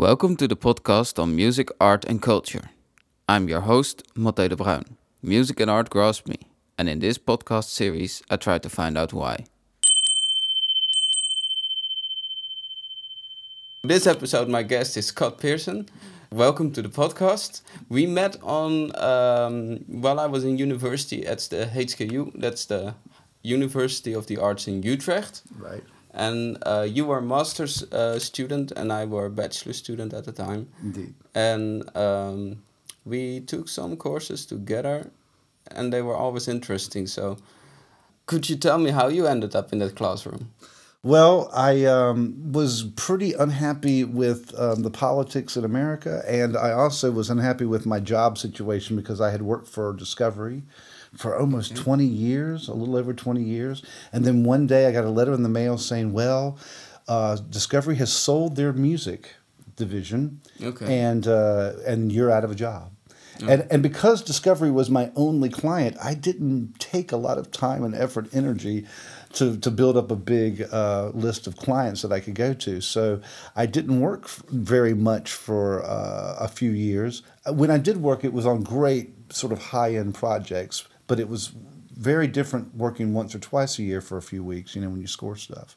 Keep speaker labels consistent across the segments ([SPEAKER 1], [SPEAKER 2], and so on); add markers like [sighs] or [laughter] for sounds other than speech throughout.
[SPEAKER 1] Welcome to the podcast on music, art, and culture. I'm your host, Matteo de Bruin. Music and art grasp me, and in this podcast series, I try to find out why. This episode, my guest is Scott Pearson. Welcome to the podcast. We met on um, while I was in university at the HKU. That's the University of the Arts in Utrecht.
[SPEAKER 2] Right.
[SPEAKER 1] And uh, you were a master's uh, student, and I were a bachelor student at the time.
[SPEAKER 2] Indeed.
[SPEAKER 1] And um, we took some courses together, and they were always interesting. So, could you tell me how you ended up in that classroom?
[SPEAKER 2] Well, I um, was pretty unhappy with um, the politics in America, and I also was unhappy with my job situation because I had worked for Discovery for almost 20 years, a little over 20 years. And then one day I got a letter in the mail saying, well, uh, Discovery has sold their music division,
[SPEAKER 1] Okay.
[SPEAKER 2] and, uh, and you're out of a job. And, and because Discovery was my only client, I didn't take a lot of time and effort, energy to, to build up a big uh, list of clients that I could go to. So I didn't work f- very much for uh, a few years. When I did work, it was on great sort of high end projects, but it was very different working once or twice a year for a few weeks, you know, when you score stuff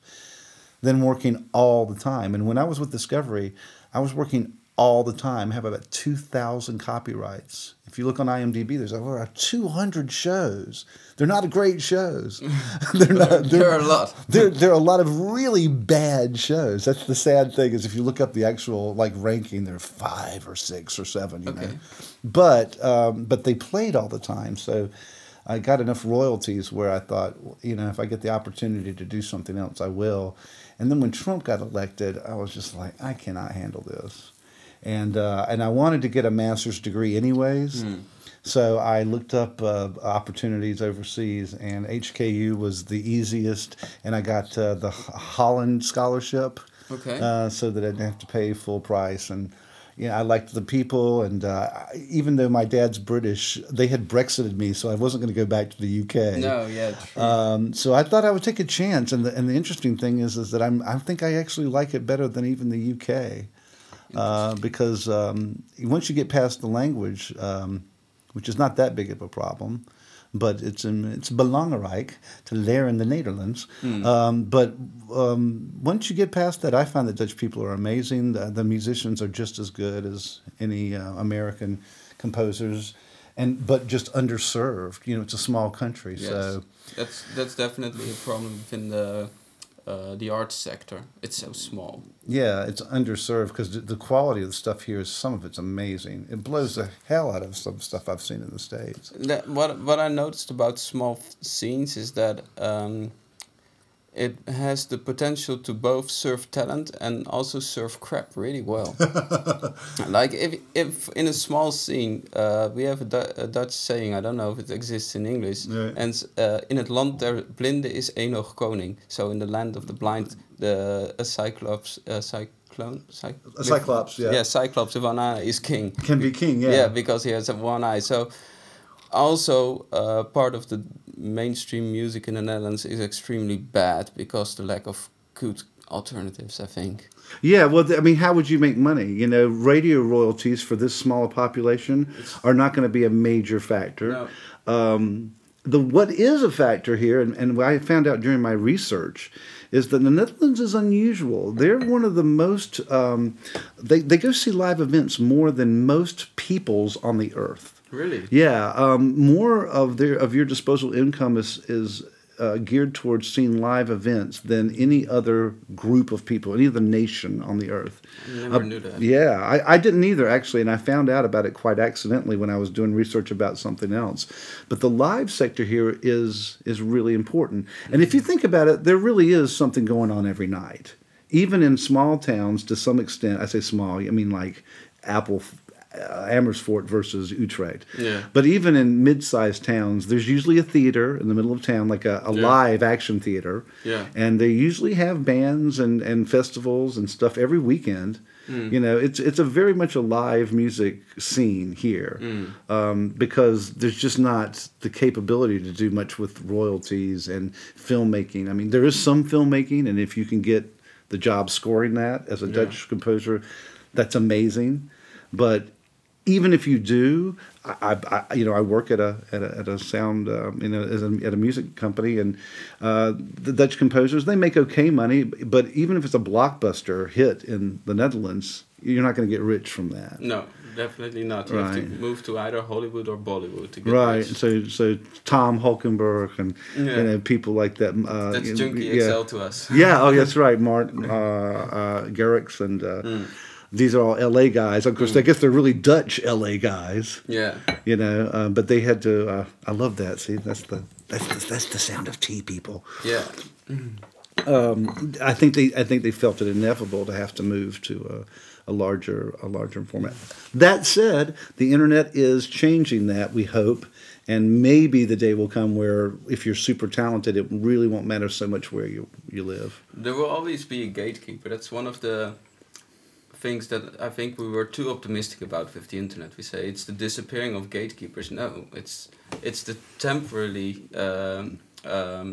[SPEAKER 2] than working all the time. And when I was with Discovery, I was working all the time. I have about 2,000 copyrights. If you look on IMDb, there's over 200 shows. They're not great shows. [laughs] [laughs] they're not.
[SPEAKER 1] There are a lot.
[SPEAKER 2] There, there are a lot of really bad shows. That's the sad thing is if you look up the actual like ranking, there are five or six or seven. You know,
[SPEAKER 1] Okay.
[SPEAKER 2] but um, but they played all the time, so I got enough royalties where I thought, you know, if I get the opportunity to do something else, I will. And then when Trump got elected, I was just like, I cannot handle this, and uh, and I wanted to get a master's degree anyways. So I looked up uh, opportunities overseas, and HKU was the easiest, and I got uh, the Holland scholarship
[SPEAKER 1] Okay.
[SPEAKER 2] uh, so that I didn't have to pay full price. And you know, I liked the people, and uh, even though my dad's British, they had Brexited me, so I wasn't going to go back to the UK.
[SPEAKER 1] no, yeah, true.
[SPEAKER 2] Um, so I thought I would take a chance, and the and the interesting thing is is that I'm I think I actually like it better than even the UK, uh, because um, once you get past the language, um, which is not that big of a problem, but it's in, it's belangrijk to learn in the Netherlands. Um, but um, once you get past that, I find the Dutch people are amazing. The, the musicians are just as good as any uh, American composers, and but just underserved. You know, it's a small country,
[SPEAKER 1] yes.
[SPEAKER 2] so.
[SPEAKER 1] that's that's definitely a problem within the uh, the arts sector. It's so small.
[SPEAKER 2] Yeah, it's underserved because the quality of the stuff here is some of it's amazing. It blows the hell out of some stuff I've seen in the states.
[SPEAKER 1] That, what what I noticed about small f- scenes is that um, it has the potential to both serve talent and also serve crap really well. [laughs] like if if in a small scene, uh, we have a, Du- a Dutch saying I don't know if it exists in English,
[SPEAKER 2] Nee.
[SPEAKER 1] and uh, in het land der blinden is eenoog koning. So in the land of the blind, the a cyclops, uh, cyclone, cy-
[SPEAKER 2] A cyclops, yeah.
[SPEAKER 1] yeah, cyclops one eye is king.
[SPEAKER 2] Can be king, yeah.
[SPEAKER 1] Yeah, because he has a one eye. So, also uh, part of the mainstream music in the Netherlands is extremely bad because the lack of good alternatives. I think.
[SPEAKER 2] Yeah, well, I mean, how would you make money? You know, radio royalties for this smaller population are not going to be a major factor. Um, the what is a factor here, and, and what I found out during my research, is that the Netherlands is unusual. They're one of the most um, they they go see live events more than most peoples on the earth.
[SPEAKER 1] Really.
[SPEAKER 2] Yeah, um, more of their of your disposable income is is uh, geared towards seeing live events than any other group of people, any other nation on the earth.
[SPEAKER 1] I never knew that.
[SPEAKER 2] Yeah, I, I didn't either actually, and I found out about it quite accidentally when I was doing research about something else. But the live sector here is is really important, and if you think about it, there really is something going on every night, even in small towns to some extent. I say small, I mean like Apple. Uh, Amersfoort versus Utrecht.
[SPEAKER 1] Yeah.
[SPEAKER 2] But even in mid-sized towns, there's usually a theater in the middle of town, like a, a
[SPEAKER 1] Yeah.
[SPEAKER 2] live action theater.
[SPEAKER 1] Yeah.
[SPEAKER 2] And they usually have bands and, and festivals and stuff every weekend. You know, it's it's a very much a live music scene here um, because there's just not the capability to do much with royalties and filmmaking. I mean, there is some filmmaking, and if you can get the job scoring that as a Dutch composer, that's amazing. But even if you do, I, I, you know I work at a at a, at a sound um, you know as a, at a music company and uh, the Dutch composers they make okay money but even if it's a blockbuster hit in the Netherlands you're not going to get rich from that.
[SPEAKER 1] No, definitely not. You have to move to either Hollywood or Bollywood to get
[SPEAKER 2] Right,
[SPEAKER 1] rich.
[SPEAKER 2] so so Tom Holkenborg and
[SPEAKER 1] Yeah.
[SPEAKER 2] you know people like that. Uh,
[SPEAKER 1] That's Junkie
[SPEAKER 2] yeah.
[SPEAKER 1] XL to us.
[SPEAKER 2] Yeah, oh, that's [laughs] right. Martin uh, uh, Garrix and uh,
[SPEAKER 1] Mm.
[SPEAKER 2] These are all L.A. guys. Of course, I guess they're really Dutch L.A. guys.
[SPEAKER 1] Yeah.
[SPEAKER 2] You know, uh, but they had to. Uh, I love that. See, that's the that's the, that's the sound of tea, people.
[SPEAKER 1] Yeah.
[SPEAKER 2] I think they I think they felt it inevitable to have to move to a, a larger a larger format. That said, the internet is changing that. We hope, and maybe the day will come where if you're super talented, it really won't matter so much where you you live.
[SPEAKER 1] There will always be a gatekeeper. That's one of the things that I think we were too optimistic about with the internet. We say it's the disappearing of gatekeepers. No, it's it's the temporarily um, um,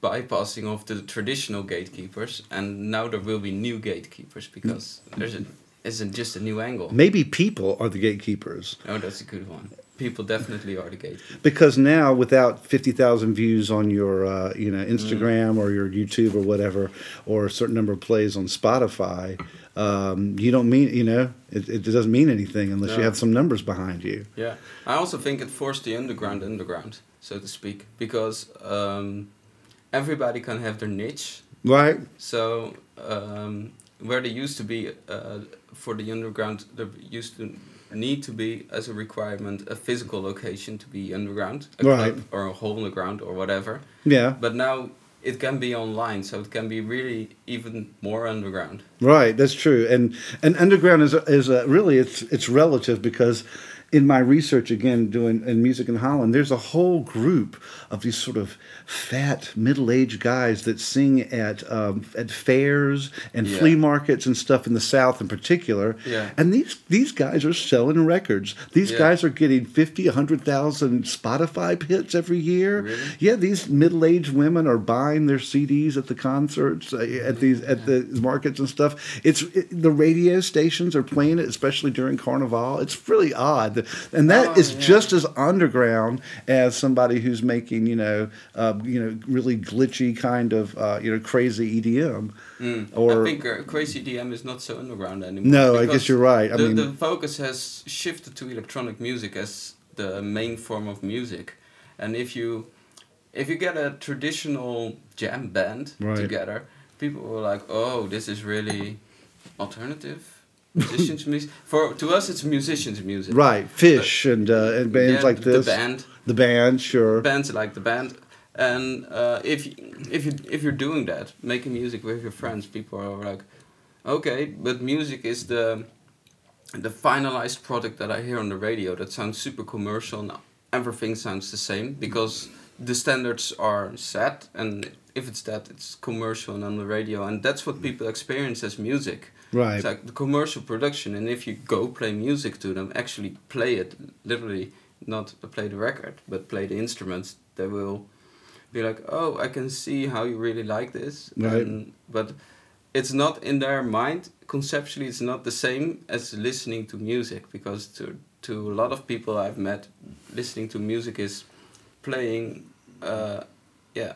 [SPEAKER 1] bypassing of the traditional gatekeepers, and now there will be new gatekeepers because there's a isn't just a new angle.
[SPEAKER 2] Maybe people are the gatekeepers.
[SPEAKER 1] Oh, that's a good one. People definitely are the gatekeepers.
[SPEAKER 2] because now without 50,000 views on your uh, you know Instagram or your YouTube or whatever or a certain number of plays on Spotify um, you don't mean you know it, it doesn't mean anything unless you have some numbers behind you.
[SPEAKER 1] Yeah, I also think it forced the underground underground, so to speak, because um, everybody can have their niche.
[SPEAKER 2] right.
[SPEAKER 1] So um, where they used to be uh, for the underground, there used to need to be as a requirement a physical location to be underground, a
[SPEAKER 2] Right.
[SPEAKER 1] club or a hole in the ground or whatever.
[SPEAKER 2] yeah
[SPEAKER 1] But now it can be online, so it can be really even more underground.
[SPEAKER 2] Right, that's true, and and underground is a, is a, really it's it's relative because in my research again doing in music in Holland, there's a whole group of these sort of fat middle aged guys that sing at um, at fairs and
[SPEAKER 1] Yeah.
[SPEAKER 2] flea markets and stuff in the South in particular.
[SPEAKER 1] Yeah.
[SPEAKER 2] and these these guys are selling records. These
[SPEAKER 1] Yeah.
[SPEAKER 2] guys are getting 50, 100,000 Spotify hits every year.
[SPEAKER 1] Really?
[SPEAKER 2] Yeah, these middle-aged women are buying their CDs at the concerts, uh, at these at the markets and stuff. It's it, the radio stations are playing it, especially during Carnival. It's really odd, and that is
[SPEAKER 1] Oh, yeah.
[SPEAKER 2] just as underground as somebody who's making you know uh, you know really glitchy kind of uh, you know crazy EDM. Or
[SPEAKER 1] I think uh, crazy DM is not so underground anymore.
[SPEAKER 2] No, I guess you're right. I
[SPEAKER 1] the,
[SPEAKER 2] mean-
[SPEAKER 1] the focus has shifted to electronic music as the main form of music, and if you if you get a traditional jam band
[SPEAKER 2] Right.
[SPEAKER 1] together, people were like, "Oh, this is really alternative." Musicians [laughs] music for to us it's musicians music.
[SPEAKER 2] Right, Phish and uh, and bands
[SPEAKER 1] Yeah,
[SPEAKER 2] like this.
[SPEAKER 1] the band.
[SPEAKER 2] The band, sure.
[SPEAKER 1] bands like the band. And uh, if if you if you're doing that making music with your friends people are like okay but music is the the finalized product that i hear on the radio. That sounds super commercial and everything sounds the same because the standards are set. And if it's that it's commercial and on the radio. And that's what people experience as music
[SPEAKER 2] Right.
[SPEAKER 1] it's like the commercial production and if you go play music to them actually play it literally not play the record but play the instruments they will be like oh i can see how you really like this
[SPEAKER 2] Right.
[SPEAKER 1] and, but it's not in their mind conceptually it's not the same as listening to music because to to a lot of people i've met listening to music is playing uh, yeah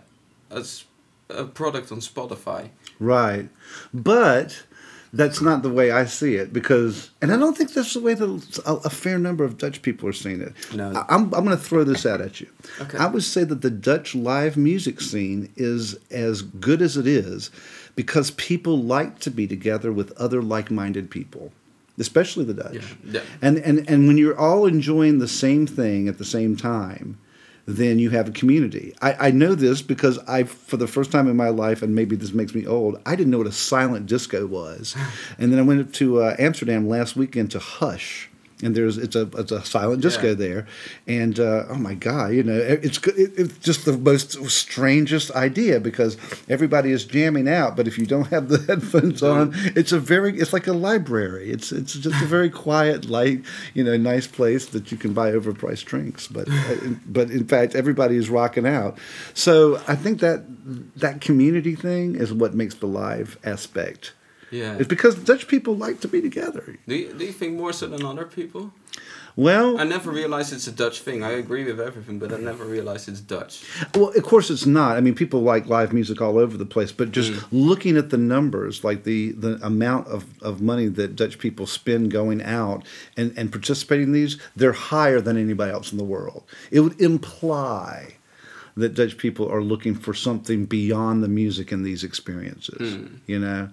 [SPEAKER 1] as a product on spotify
[SPEAKER 2] Right. But that's not the way I see it because, and I don't think that's the way that a, a fair number of Dutch people are seeing it.
[SPEAKER 1] No.
[SPEAKER 2] I, I'm, I'm going to throw this out at you.
[SPEAKER 1] Okay.
[SPEAKER 2] I would say that the Dutch live music scene is as good as it is because people like to be together with other like minded people. Especially the Dutch,
[SPEAKER 1] Yeah, yeah.
[SPEAKER 2] and and and when you're all enjoying the same thing at the same time, then you have a community. I, I know this because I, for the first time in my life, and maybe this makes me old, I didn't know what a silent disco was, [laughs] and then I went to uh, Amsterdam last weekend to Hush, and there's it's a it's a silent disco
[SPEAKER 1] Yeah.
[SPEAKER 2] there, and uh, oh my god, you know it's it, it's just the most strangest idea because everybody is jamming out, but if you don't have the [laughs] headphones on, it's a very it's like a library. It's it's just a very [laughs] quiet, light, you know, nice place that you can buy overpriced drinks. But uh, but in fact, everybody is rocking out. So I think that that community thing is what makes the live aspect
[SPEAKER 1] Yeah.
[SPEAKER 2] It's because Dutch people like to be together.
[SPEAKER 1] Do you, do you think more so than other people?
[SPEAKER 2] Well,
[SPEAKER 1] I never realized it's a Dutch thing. I agree with everything, but I never realized it's Dutch.
[SPEAKER 2] Well, of course it's not. I mean, people like live music all over the place, but just
[SPEAKER 1] Mm.
[SPEAKER 2] looking at the numbers, like the, the amount of, of money that Dutch people spend going out and, and participating in these, they're higher than anybody else in the world. It would imply that Dutch people are looking for something beyond the music in these experiences,
[SPEAKER 1] Hmm.
[SPEAKER 2] you know?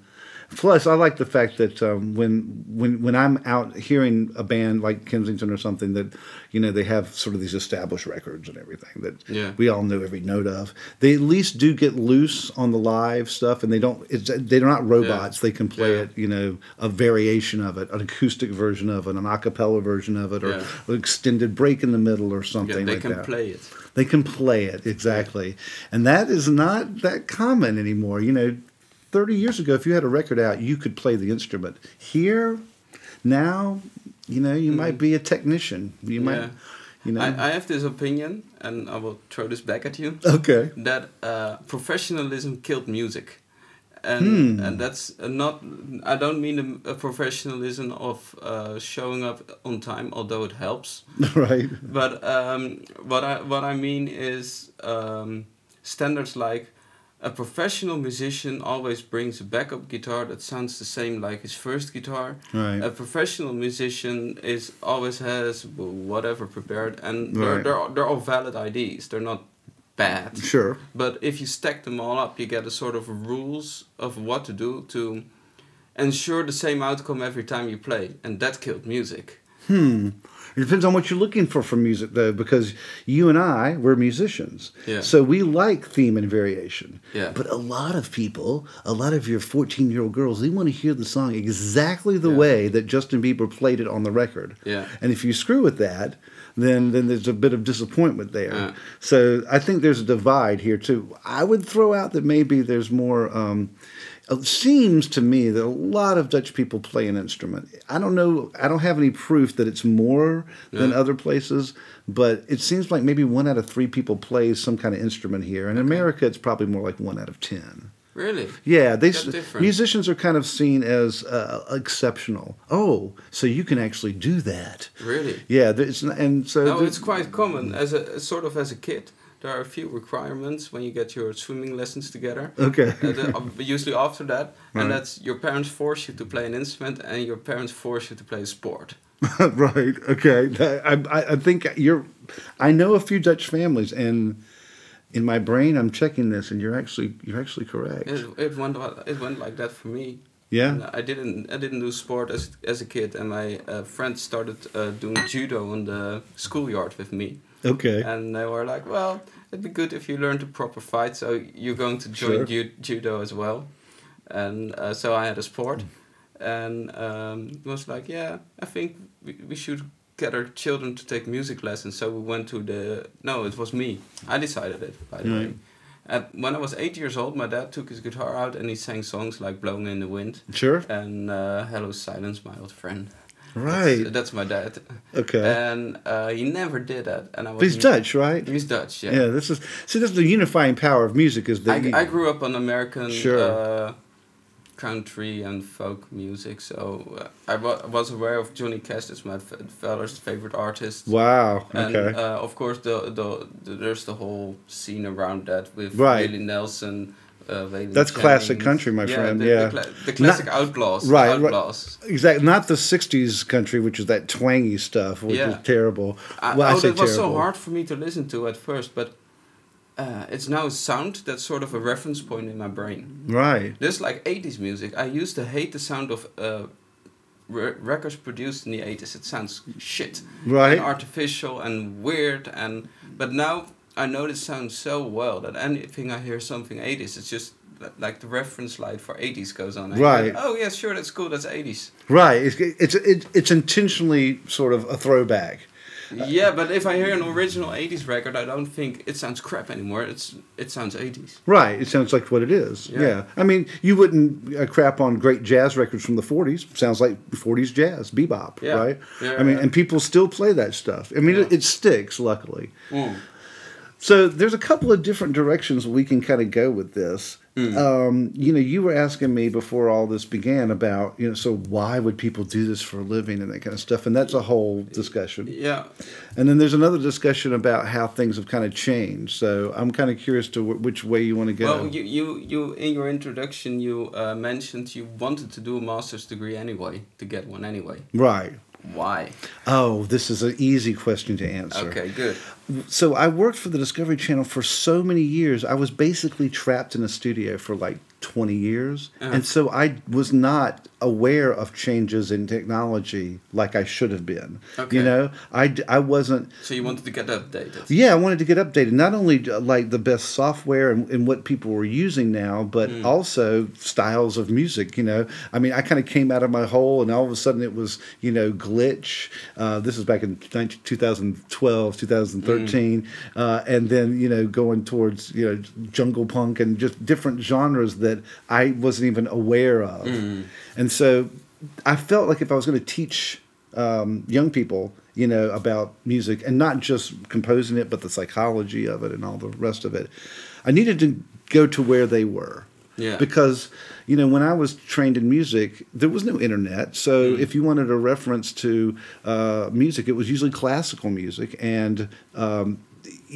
[SPEAKER 2] Plus, I like the fact that um, when when when I'm out hearing a band like Kensington or something that you know they have sort of these established records and everything that
[SPEAKER 1] Yeah.
[SPEAKER 2] we all know every note of. They at least do get loose on the live stuff, and they don't. It's, they're not robots. They can play
[SPEAKER 1] Yeah.
[SPEAKER 2] it, you know, a variation of it, an acoustic version of it, an a cappella version of it, or
[SPEAKER 1] Yeah.
[SPEAKER 2] an extended break in the middle or
[SPEAKER 1] Yeah,
[SPEAKER 2] something
[SPEAKER 1] they
[SPEAKER 2] like
[SPEAKER 1] can
[SPEAKER 2] that.
[SPEAKER 1] play it.
[SPEAKER 2] They can play it exactly, and that is not that common anymore. You know, thirty years ago, if you had a record out, you could play the instrument. Here, now, you know, you might be a technician. You might, you know.
[SPEAKER 1] I, I have this opinion, and I will throw this back at you.
[SPEAKER 2] okay.
[SPEAKER 1] that uh, professionalism killed music, and
[SPEAKER 2] Hmm.
[SPEAKER 1] and that's not. I don't mean a professionalism of uh, showing up on time, although it helps. [laughs]
[SPEAKER 2] right.
[SPEAKER 1] But um, what I what I mean is um, standards like a professional musician always brings a backup guitar that sounds the same like his first guitar.
[SPEAKER 2] Right.
[SPEAKER 1] A professional musician is always has whatever prepared, and they're, they're they're all valid IDs. They're not bad.
[SPEAKER 2] Sure.
[SPEAKER 1] But if you stack them all up, you get a sort of rules of what to do to ensure the same outcome every time you play, and that killed music.
[SPEAKER 2] Hmm. It depends on what you're looking for from music, though, because you and I, we're musicians.
[SPEAKER 1] Yeah.
[SPEAKER 2] So we like theme and variation.
[SPEAKER 1] Yeah.
[SPEAKER 2] But a lot of people, a lot of your 14 year old girls, they want to hear the song exactly the
[SPEAKER 1] Yeah.
[SPEAKER 2] way that Justin Bieber played it on the record.
[SPEAKER 1] Yeah.
[SPEAKER 2] And if you screw with that, then then there's a bit of disappointment there.
[SPEAKER 1] Yeah.
[SPEAKER 2] So I think there's a divide here too. I would throw out that maybe there's more. Um, it seems to me that a lot of Dutch people play an instrument. I don't know. I don't have any proof that it's more than
[SPEAKER 1] Yeah.
[SPEAKER 2] other places, but it seems like maybe one out of three people plays some kind of instrument here. In America, it's probably more like one out of ten.
[SPEAKER 1] Really?
[SPEAKER 2] Yeah, they
[SPEAKER 1] That's
[SPEAKER 2] s-
[SPEAKER 1] different.
[SPEAKER 2] musicians are kind of seen as uh, exceptional. Oh, so you can actually do that?
[SPEAKER 1] Really?
[SPEAKER 2] Yeah, and so
[SPEAKER 1] No, it's quite common. As a sort of as a kid, there are a few requirements when you get your swimming lessons together.
[SPEAKER 2] okay.
[SPEAKER 1] Uh, the- uh, usually after that,
[SPEAKER 2] Right.
[SPEAKER 1] and that's your parents force you to play an instrument, and your parents force you to play a sport. [laughs]
[SPEAKER 2] right. Okay. I, I, I think you're. I know a few Dutch families, and in my brain, I'm checking this, and you're actually you're actually correct.
[SPEAKER 1] It, it went it went like that for me.
[SPEAKER 2] Yeah.
[SPEAKER 1] And I didn't I didn't do sport as as a kid, and my uh, friends started uh, doing judo on the schoolyard with me,
[SPEAKER 2] Okay.
[SPEAKER 1] and they were like, "Well, it'd be good if you learned a proper fight, so you're going to join
[SPEAKER 2] Sure.
[SPEAKER 1] ju- judo as well." And uh, so I had a sport, and um, it was like, "Yeah, I think we, we should." Get our children to take music lessons, so we went to the. No, it was me. I decided it, by the way. And when I was eight years old, my dad took his guitar out and he sang songs like "Blowing in the Wind"
[SPEAKER 2] Sure.
[SPEAKER 1] and uh, "Hello Silence, My Old Friend."
[SPEAKER 2] Right.
[SPEAKER 1] That's, that's my dad.
[SPEAKER 2] Okay.
[SPEAKER 1] And uh, he never did that. And I was.
[SPEAKER 2] But he's Dutch, right?
[SPEAKER 1] He's Dutch. Yeah.
[SPEAKER 2] Yeah. This is see. This is the unifying power of music. Is that
[SPEAKER 1] I, I grew up on American
[SPEAKER 2] Sure.
[SPEAKER 1] uh, country and folk music, so uh, I wa- was aware of Johnny Cash. as my f- father's favorite artist.
[SPEAKER 2] wow.
[SPEAKER 1] And
[SPEAKER 2] Okay.
[SPEAKER 1] uh, of course, the, the the there's the whole scene around that with
[SPEAKER 2] Right.
[SPEAKER 1] Willie Nelson. Uh,
[SPEAKER 2] That's classic country, my friend,
[SPEAKER 1] The,
[SPEAKER 2] yeah.
[SPEAKER 1] the, the classic outlaws.
[SPEAKER 2] right, right. exactly. Not the '60s country, which is that twangy stuff, which
[SPEAKER 1] Yeah.
[SPEAKER 2] is terrible.
[SPEAKER 1] I,
[SPEAKER 2] well, I
[SPEAKER 1] oh, that was so hard for me to listen to at first, but uh, it's now a sound that's sort of a reference point in my brain.
[SPEAKER 2] Right.
[SPEAKER 1] This like 80s music. I used to hate the sound of uh, re- records produced in the 80s. It sounds shit.
[SPEAKER 2] Right.
[SPEAKER 1] And artificial and weird. and But now I know this sounds so well that anything I hear something 80s, it's just like the reference light for 80s goes on. I
[SPEAKER 2] Right.
[SPEAKER 1] oh, yeah, sure, that's cool, that's 80s.
[SPEAKER 2] Right. It's it's it, it's intentionally sort of a throwback.
[SPEAKER 1] yeah, but if I hear an original 80s record, I don't think it sounds crap anymore. It's It sounds 80s.
[SPEAKER 2] Right. It sounds like what it is. Yeah.
[SPEAKER 1] Yeah.
[SPEAKER 2] I mean, you wouldn't uh, crap on great jazz records from the 40s. Sounds like 40s jazz, bebop,
[SPEAKER 1] Yeah.
[SPEAKER 2] right?
[SPEAKER 1] Yeah,
[SPEAKER 2] I mean, and people still play that stuff. I mean, it, it sticks, luckily.
[SPEAKER 1] Mm.
[SPEAKER 2] So there's a couple of different directions we can kind of go with this. um, you know, you were asking me before all this began about, you know, so why would people do this for a living and that kind of stuff, and that's a whole discussion.
[SPEAKER 1] Yeah.
[SPEAKER 2] And then there's another discussion about how things have kind of changed. So I'm kind of curious to w- which way you want to go.
[SPEAKER 1] Well, you, you, you in your introduction, you uh, mentioned you wanted to do a master's degree anyway, to get one anyway.
[SPEAKER 2] right.
[SPEAKER 1] Why?
[SPEAKER 2] Oh, this is an easy question to answer.
[SPEAKER 1] Okay, good.
[SPEAKER 2] So I worked for the Discovery Channel for so many years. I was basically trapped in a studio for like 20 years.
[SPEAKER 1] Uh-huh.
[SPEAKER 2] And so I was not aware of changes in technology like I should have been.
[SPEAKER 1] Okay.
[SPEAKER 2] You know, I, I wasn't
[SPEAKER 1] So you wanted to get updated.
[SPEAKER 2] Yeah, I wanted to get updated. Not only uh, like the best software and, and what people were using now, but
[SPEAKER 1] Mm.
[SPEAKER 2] also styles of music. You know, I mean, I kind of came out of my hole, and all of a sudden it was you know glitch. Uh, this was back in 19, 2012, 2013, uh, and then you know going towards you know jungle punk and just different genres that I wasn't even aware of, and so I felt like if I was going to teach um, young people, you know, about music and not just composing it, but the psychology of it and all the rest of it. I needed to go to where they were.
[SPEAKER 1] Yeah.
[SPEAKER 2] Because, you know, when I was trained in music, there was no internet. So if you wanted a reference to uh, music, it was usually classical music. And, um,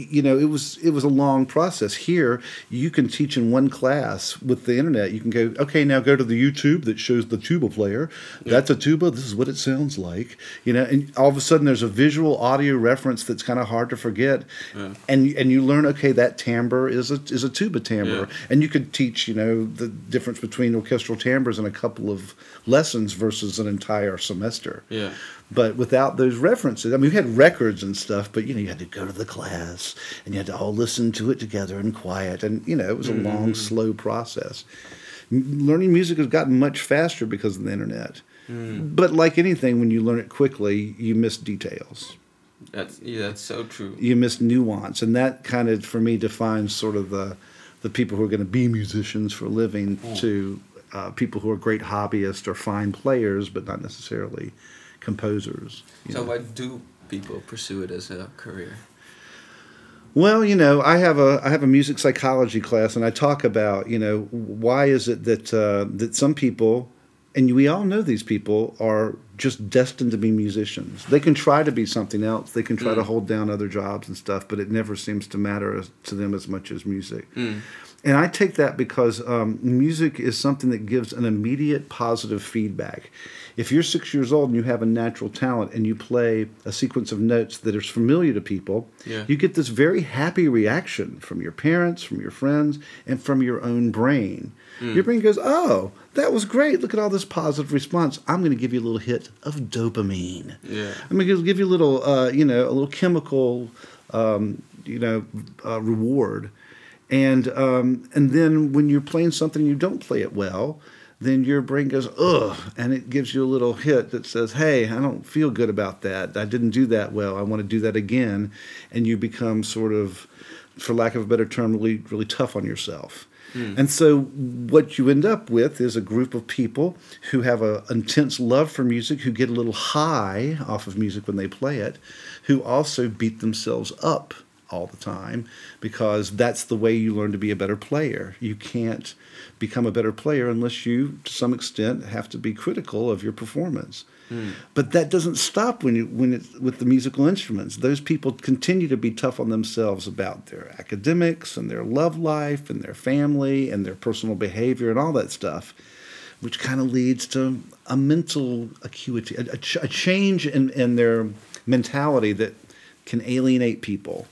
[SPEAKER 2] you know, it was it was a long process. Here, you can teach in one class with the internet. You can go, okay, now go to the YouTube that shows the tuba player. That's a tuba. This is what it sounds like. You know, and all of a sudden there's a visual audio reference that's kind of hard to forget, Yeah. and and you learn, okay, that timbre is a is a tuba timbre,
[SPEAKER 1] Yeah.
[SPEAKER 2] and you could teach, you know, the difference between orchestral timbres in a couple of lessons versus an entire semester.
[SPEAKER 1] Yeah.
[SPEAKER 2] But without those references, I mean, we had records and stuff, but you know, you had to go to the class and you had to all listen to it together in quiet, and you know, it was a long, mm-hmm. slow process. M- Learning music has gotten much faster because of the internet. Mm. But like anything, when you learn it quickly, you miss details,
[SPEAKER 1] That's yeah, that's so true.
[SPEAKER 2] you miss nuance, and that kind of, for me, defines sort of the the people who are going to be musicians for a living mm. to uh, people who are great hobbyists or fine players, but not necessarily composers.
[SPEAKER 1] So
[SPEAKER 2] know.
[SPEAKER 1] why do people pursue it as a career?
[SPEAKER 2] Well, you know, I have a I have a music psychology class, and I talk about you know why is it that uh, that some people, and we all know these people are just destined to be musicians. They can try to be something else. They can try to hold down other jobs and stuff, but it never seems to matter as, to them as much as music. And I take that because um, music is something that gives an immediate positive feedback. If you're six years old and you have a natural talent and you play a sequence of notes that is familiar to people,
[SPEAKER 1] Yeah.
[SPEAKER 2] you get this very happy reaction from your parents, from your friends, and from your own brain. Your brain goes, Oh, that was great. Look at all this positive response. I'm going to give you a little hit of dopamine.
[SPEAKER 1] Yeah.
[SPEAKER 2] I'm going to give you a little, uh, you know, a little chemical, um, you know, uh, reward. And um, and then when you're playing something and you don't play it well, then your brain goes ugh, and it gives you a little hit that says, "Hey, I don't feel good about that. I didn't do that well. I want to do that again," and you become sort of, for lack of a better term, really really tough on yourself. And so, what you end up with is a group of people who have an intense love for music, who get a little high off of music when they play it, who also beat themselves up all the time because that's the way you learn to be a better player. You can't become a better player unless you, to some extent, have to be critical of your performance. Hmm. But that doesn't stop when you when it's with the musical instruments. Those people continue to be tough on themselves about their academics and their love life and their family and their personal behavior and all that stuff, which kind of leads to a mental acuity, a, a, ch- a change in, in their mentality that can alienate people.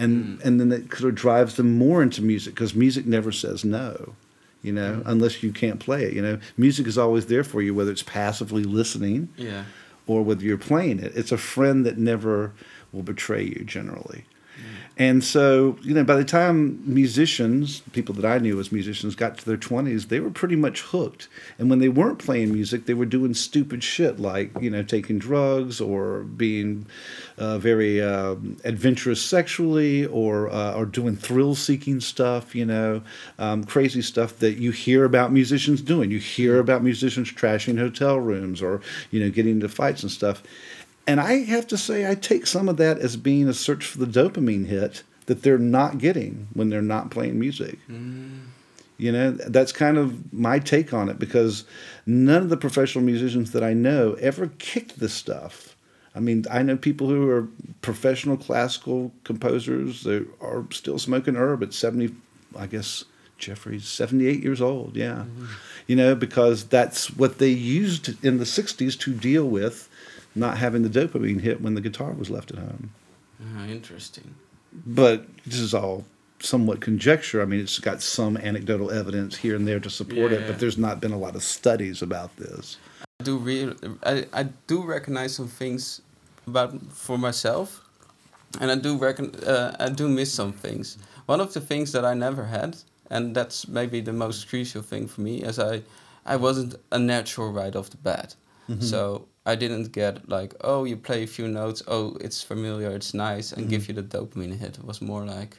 [SPEAKER 2] And, mm. and then it sort of drives them more into music because music never says no, you know, unless you can't play it. You know, music is always there for you, whether it's passively listening
[SPEAKER 1] Yeah.
[SPEAKER 2] or whether you're playing it. It's a friend that never will betray you generally. And so, you know, by the time musicians, people that I knew as musicians, got to their 20s, they were pretty much hooked. And when they weren't playing music, they were doing stupid shit like, you know, taking drugs or being uh, very um adventurous sexually or, uh, or doing thrill seeking stuff, you know, um, crazy stuff that you hear about musicians doing. You hear about musicians trashing hotel rooms or, you know, getting into fights and stuff. And I have to say, I take some of that as being a search for the dopamine hit that they're not getting when they're not playing music. You You know, that's kind of my take on it because none of the professional musicians that I know ever kicked this stuff. I mean, I know people who are professional classical composers that are still smoking herb at 70, I guess Jeffrey's 78 years old. Yeah. Mm-hmm. You know, because that's what they used in the 60s to deal with not having the dopamine hit when the guitar was left at home.
[SPEAKER 1] Uh, interesting.
[SPEAKER 2] But this is all somewhat conjecture. I mean, it's got some anecdotal evidence here and there to support yeah, it, but there's not been a lot of studies about this.
[SPEAKER 1] I do real, I, I do recognize some things about for myself, and I do reckon uh, I do miss some things. One of the things that I never had, and that's maybe the most crucial thing for me, is I I wasn't a natural right off the bat. Mm-hmm. So I didn't get like, oh, you play a few notes, oh, it's familiar, it's nice, and mm-hmm. give you the dopamine hit. It was more like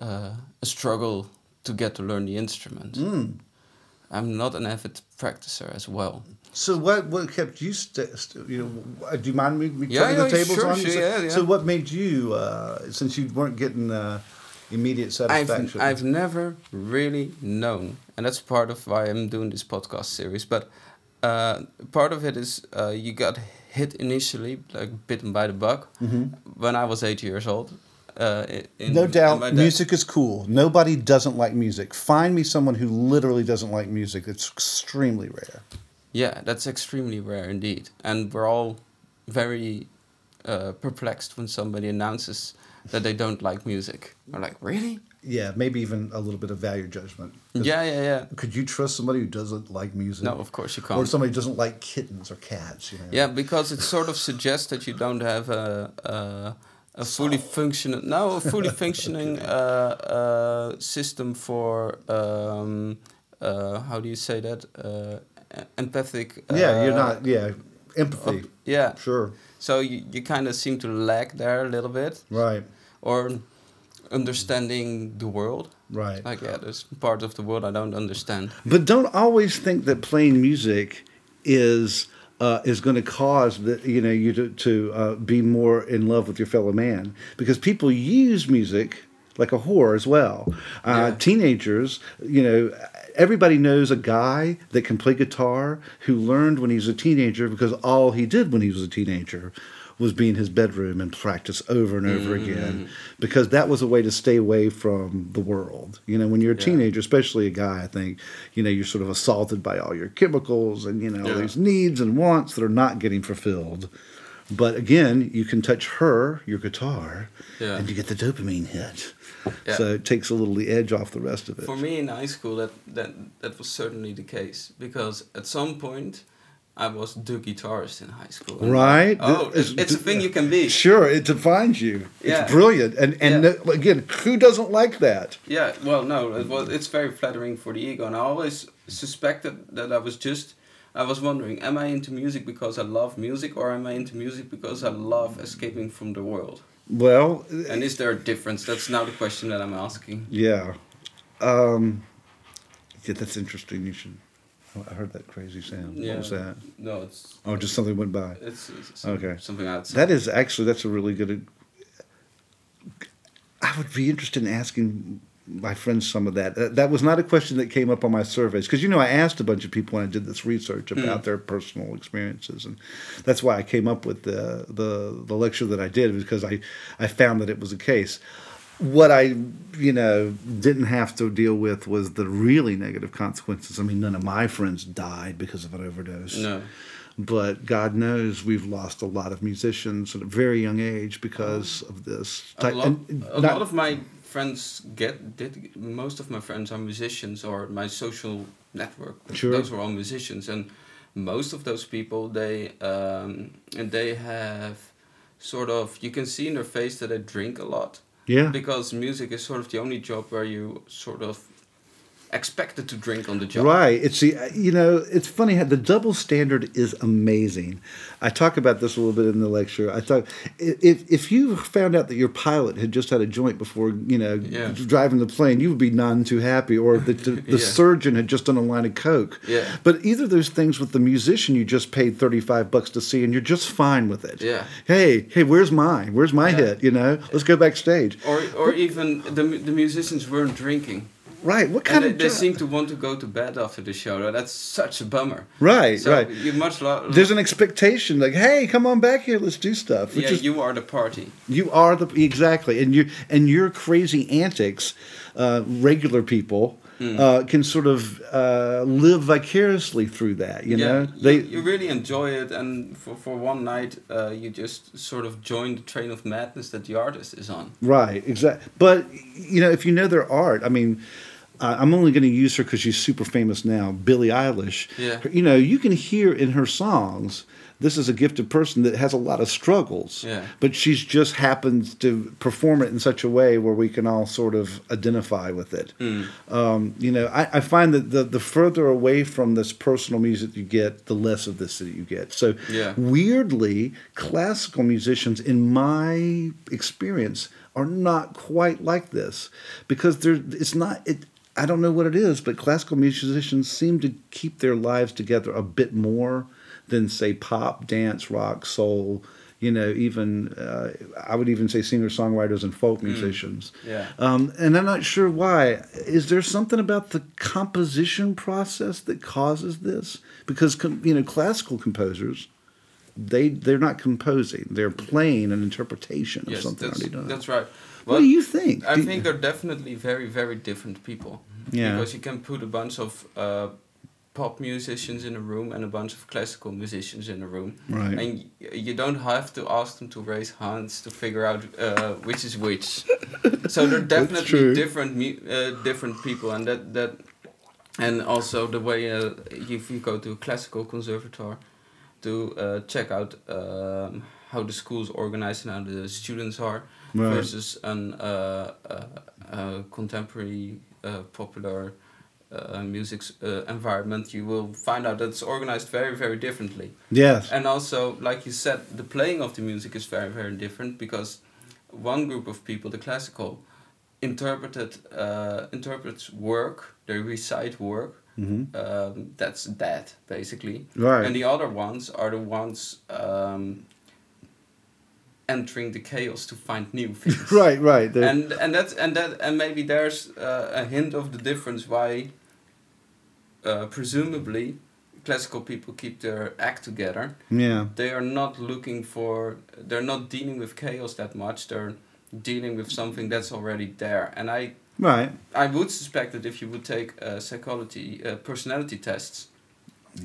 [SPEAKER 1] uh, a struggle to get to learn the instrument. Mm. I'm not an avid practicer as well.
[SPEAKER 2] So what what kept you st- st- you know do you mind me, me yeah, yeah, the tables sure, on you? Sure, so, yeah, yeah. so what made you uh, since you weren't getting uh, immediate satisfaction?
[SPEAKER 1] I've, I've never really known, and that's part of why I'm doing this podcast series. But uh, part of it is uh, you got hit initially, like bitten by the bug, mm-hmm. when I was eight years old. Uh,
[SPEAKER 2] in, no doubt, music is cool. Nobody doesn't like music. Find me someone who literally doesn't like music. It's extremely rare.
[SPEAKER 1] Yeah, that's extremely rare indeed. And we're all very uh, perplexed when somebody announces that they don't like music. We're like, really?
[SPEAKER 2] Yeah, maybe even a little bit of value judgment.
[SPEAKER 1] Yeah, yeah, yeah.
[SPEAKER 2] Could you trust somebody who doesn't like music?
[SPEAKER 1] No, of course you can't.
[SPEAKER 2] Or somebody who doesn't like kittens or cats. You know?
[SPEAKER 1] Yeah, because it sort of suggests that you don't have a, a a fully functioning no a fully [laughs] functioning uh, uh, system for um, uh, how do you say that uh, empathic
[SPEAKER 2] yeah you're not yeah empathy
[SPEAKER 1] yeah
[SPEAKER 2] sure
[SPEAKER 1] so you, you kind of seem to lag there a little bit
[SPEAKER 2] right
[SPEAKER 1] or understanding the world
[SPEAKER 2] right
[SPEAKER 1] like yeah there's part of the world i don't understand
[SPEAKER 2] but don't always think that playing music is uh, is going to cause the, you know you to, to uh, be more in love with your fellow man because people use music like a whore as well. Uh, yeah. Teenagers, you know, everybody knows a guy that can play guitar who learned when he was a teenager because all he did when he was a teenager was being his bedroom and practice over and over mm-hmm. again because that was a way to stay away from the world. You know, when you're a yeah. teenager, especially a guy, I think, you know, you're sort of assaulted by all your chemicals and, you know, yeah. these needs and wants that are not getting fulfilled. But again, you can touch her, your guitar, yeah. and you get the dopamine hit. Yeah. So it takes a little the edge off the rest of it.
[SPEAKER 1] For me in high school, that, that, that was certainly the case because at some point, I was the guitarist in high school.
[SPEAKER 2] Right.
[SPEAKER 1] Oh, it's, it's, a thing you can be.
[SPEAKER 2] Sure, it defines you. Yeah. It's brilliant, and and yeah. again, who doesn't like that?
[SPEAKER 1] Yeah. Well, no, it was. It's very flattering for the ego, and I always suspected that I was just. I was wondering, am I into music because I love music, or am I into music because I love escaping from the world?
[SPEAKER 2] Well.
[SPEAKER 1] And is there a difference? That's now the question that I'm asking.
[SPEAKER 2] Yeah. Um, yeah, that's interesting. You should I heard that crazy sound. Yeah. What was that?
[SPEAKER 1] No, it's.
[SPEAKER 2] Oh, just something went by.
[SPEAKER 1] It's, it's okay. Something outside.
[SPEAKER 2] That is actually that's a really good. I would be interested in asking my friends some of that. Uh, that was not a question that came up on my surveys because you know I asked a bunch of people when I did this research about mm. their personal experiences, and that's why I came up with the the the lecture that I did because I I found that it was a case what I, you know, didn't have to deal with was the really negative consequences. I mean, none of my friends died because of an overdose.
[SPEAKER 1] No.
[SPEAKER 2] But God knows we've lost a lot of musicians at a very young age because of this.
[SPEAKER 1] A, lot, a not, lot of my friends get did most of my friends are musicians or my social network. Sure. Those were all musicians, and most of those people they um, and they have sort of you can see in their face that they drink a lot
[SPEAKER 2] yeah.
[SPEAKER 1] Because music is sort of the only job where you sort of expected to drink on the job.
[SPEAKER 2] Right. It's the you know it's funny how the double standard is amazing. I talk about this a little bit in the lecture. I thought if if you found out that your pilot had just had a joint before you know yeah. driving the plane, you would be none too happy. Or the the, [laughs] the yeah. surgeon had just done a line of coke.
[SPEAKER 1] Yeah.
[SPEAKER 2] But either those things with the musician you just paid thirty five bucks to see, and you're just fine with it.
[SPEAKER 1] Yeah.
[SPEAKER 2] Hey hey, where's mine? Where's my yeah. hit? You know, let's go backstage.
[SPEAKER 1] Or or even the the musicians weren't drinking
[SPEAKER 2] Right. What kind
[SPEAKER 1] and
[SPEAKER 2] of
[SPEAKER 1] they, they seem to want to go to bed after the show. though. That's such a bummer.
[SPEAKER 2] Right.
[SPEAKER 1] So
[SPEAKER 2] right.
[SPEAKER 1] you much lo-
[SPEAKER 2] There's an expectation, like, "Hey, come on back here, let's do stuff."
[SPEAKER 1] Yeah,
[SPEAKER 2] is
[SPEAKER 1] you are the party.
[SPEAKER 2] You are the exactly, and you and your crazy antics, uh, regular people
[SPEAKER 1] Hmm.
[SPEAKER 2] uh, can sort of uh, live vicariously through that. You
[SPEAKER 1] yeah,
[SPEAKER 2] know,
[SPEAKER 1] you,
[SPEAKER 2] they
[SPEAKER 1] you really enjoy it, and for, for one night, uh, you just sort of join the train of madness that the artist is on.
[SPEAKER 2] right exactly. But you know, if you know their art, I mean. Uh, I'm only going to use her because she's super famous now, Billie Eilish.
[SPEAKER 1] Yeah.
[SPEAKER 2] You know, you can hear in her songs, this is a gifted person that has a lot of struggles.
[SPEAKER 1] Yeah.
[SPEAKER 2] But she's just happens to perform it in such a way where we can all sort of identify with it.
[SPEAKER 1] Hmm.
[SPEAKER 2] Um, you know, I, I find that the, the further away from this personal music you get, the less of this that you get. So
[SPEAKER 1] Yeah.
[SPEAKER 2] weirdly, classical musicians, in my experience, are not quite like this because they're it's not it. I don't know what it is, but classical musicians seem to keep their lives together a bit more than say pop, dance, rock, soul. You know, even uh, I would even say singer songwriters and folk musicians.
[SPEAKER 1] Yeah.
[SPEAKER 2] Um, and I'm not sure why. Is there something about the composition process that causes this? Because com- you know, classical composers, they they're not composing; they're playing an interpretation of something
[SPEAKER 1] that's,
[SPEAKER 2] already done.
[SPEAKER 1] that's right.
[SPEAKER 2] what do you think?
[SPEAKER 1] I
[SPEAKER 2] Do-
[SPEAKER 1] think they're definitely very, very different people.
[SPEAKER 2] Yeah.
[SPEAKER 1] Because you can put a bunch of uh, pop musicians in a room and a bunch of classical musicians in a room.
[SPEAKER 2] Right.
[SPEAKER 1] And y- you don't have to ask them to raise hands to figure out uh, which is which. [laughs] so they're definitely different mu- uh, different people and that that and also the way uh, if you go to a classical conservatoire to uh, check out um, how the school's organized and how the students are
[SPEAKER 2] Right.
[SPEAKER 1] versus an uh, uh, uh, contemporary uh, popular uh, music uh, environment, you will find out that it's organized very, very differently.
[SPEAKER 2] yes.
[SPEAKER 1] And also, like you said, the playing of the music is very, very different because one group of people, the classical, interpreted uh, interprets work, they recite work.
[SPEAKER 2] Mhm.
[SPEAKER 1] Um, that's dead, basically.
[SPEAKER 2] Right.
[SPEAKER 1] And the other ones are the ones um, entering the chaos to find new [laughs] things.
[SPEAKER 2] Right. Right. They're-
[SPEAKER 1] And and that's and that and maybe there's uh, a hint of the difference why. Uh, presumably, classical people keep their act together.
[SPEAKER 2] yeah.
[SPEAKER 1] They are not looking for. They're not dealing with chaos that much. They're dealing with something that's already there. And I
[SPEAKER 2] Right.
[SPEAKER 1] I would suspect that if you would take uh, psychology uh, personality tests,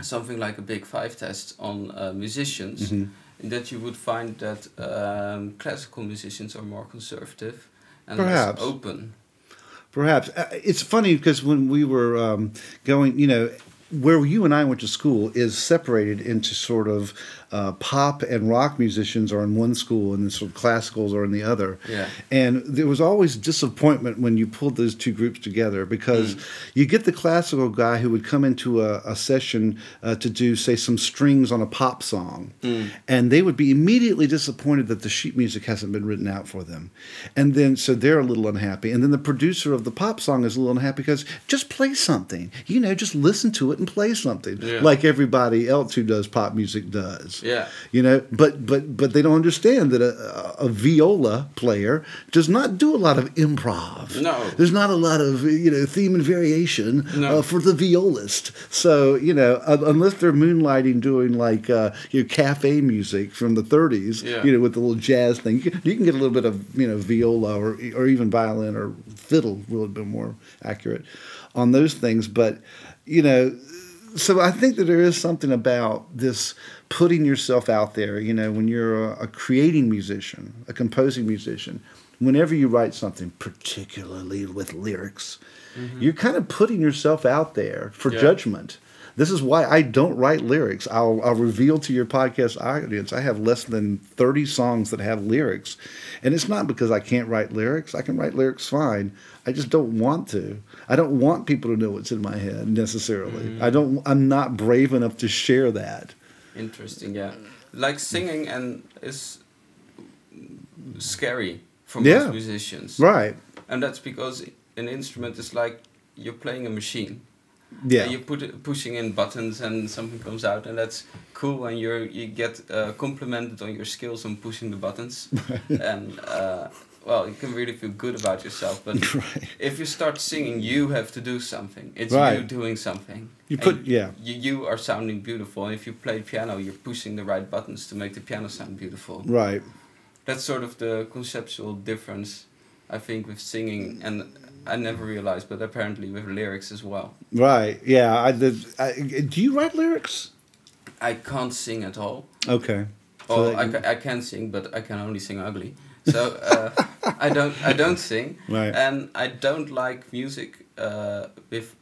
[SPEAKER 1] something like a Big Five test on uh, musicians,
[SPEAKER 2] Mhm.
[SPEAKER 1] that you would find that um, classical musicians are more conservative and
[SPEAKER 2] Perhaps.
[SPEAKER 1] less open.
[SPEAKER 2] Perhaps Uh, it's funny because when we were um, going, you know, where you and I went to school is separated into sort of uh, pop and rock musicians are in one school, and sort of classicals are in the other.
[SPEAKER 1] Yeah.
[SPEAKER 2] And there was always disappointment when you pulled those two groups together because you get the classical guy who would come into a, a session uh, to do, say, some strings on a pop song, and they would be immediately disappointed that the sheet music hasn't been written out for them. And then, so they're a little unhappy. And then the producer of the pop song is a little unhappy because just play something, you know, just listen to it and play something
[SPEAKER 1] Yeah.
[SPEAKER 2] like everybody else who does pop music does
[SPEAKER 1] Yeah.
[SPEAKER 2] you know but but but they don't understand that a, a, viola player does not do a lot of improv
[SPEAKER 1] No.
[SPEAKER 2] there's not a lot of you know theme and variation
[SPEAKER 1] No.
[SPEAKER 2] uh, for the violist so you know uh, unless they're moonlighting doing like uh, you know cafe music from the 30s
[SPEAKER 1] Yeah.
[SPEAKER 2] you know with the little jazz thing you can, you can get a little bit of you know viola or or even violin or fiddle a little bit more accurate on those things but you know so I think that there is something about this putting yourself out there. You know, when you're a, a creating musician, a composing musician, whenever you write something, particularly with lyrics, mm-hmm. you're kind of putting yourself out there for
[SPEAKER 1] Yeah.
[SPEAKER 2] judgment. This is why I don't write lyrics. I'll, I'll reveal to your podcast audience I have less than 30 songs that have lyrics. And it's not because I can't write lyrics. I can write lyrics fine. I just don't want to. I don't want people to know what's in my head necessarily. Mm-hmm. I don't I'm not brave enough to share that.
[SPEAKER 1] Interesting, yeah. Like singing and is scary for
[SPEAKER 2] Yeah.
[SPEAKER 1] most musicians.
[SPEAKER 2] Right.
[SPEAKER 1] And that's because an instrument is like you're playing a machine.
[SPEAKER 2] Yeah.
[SPEAKER 1] Uh, you put it, pushing in buttons and something comes out, and that's cool. And you you get uh, complimented on your skills on pushing the buttons, [laughs] and uh, well, you can really feel good about yourself. But [laughs]
[SPEAKER 2] Right.
[SPEAKER 1] if you start singing, you have to do something. It's
[SPEAKER 2] Right.
[SPEAKER 1] you doing something.
[SPEAKER 2] You
[SPEAKER 1] And
[SPEAKER 2] put- yeah.
[SPEAKER 1] You, you are sounding beautiful. And if you play piano, you're pushing the right buttons to make the piano sound beautiful.
[SPEAKER 2] Right.
[SPEAKER 1] That's sort of the conceptual difference, I think, with singing. And I never realized, but apparently with lyrics as well.
[SPEAKER 2] Right. Yeah. I, the, I, do you write lyrics?
[SPEAKER 1] I can't sing at all.
[SPEAKER 2] Okay. So
[SPEAKER 1] Well, I, ca- I can sing, but I can only sing ugly. So uh, I don't I don't sing,
[SPEAKER 2] Right.
[SPEAKER 1] and I don't like music uh, with,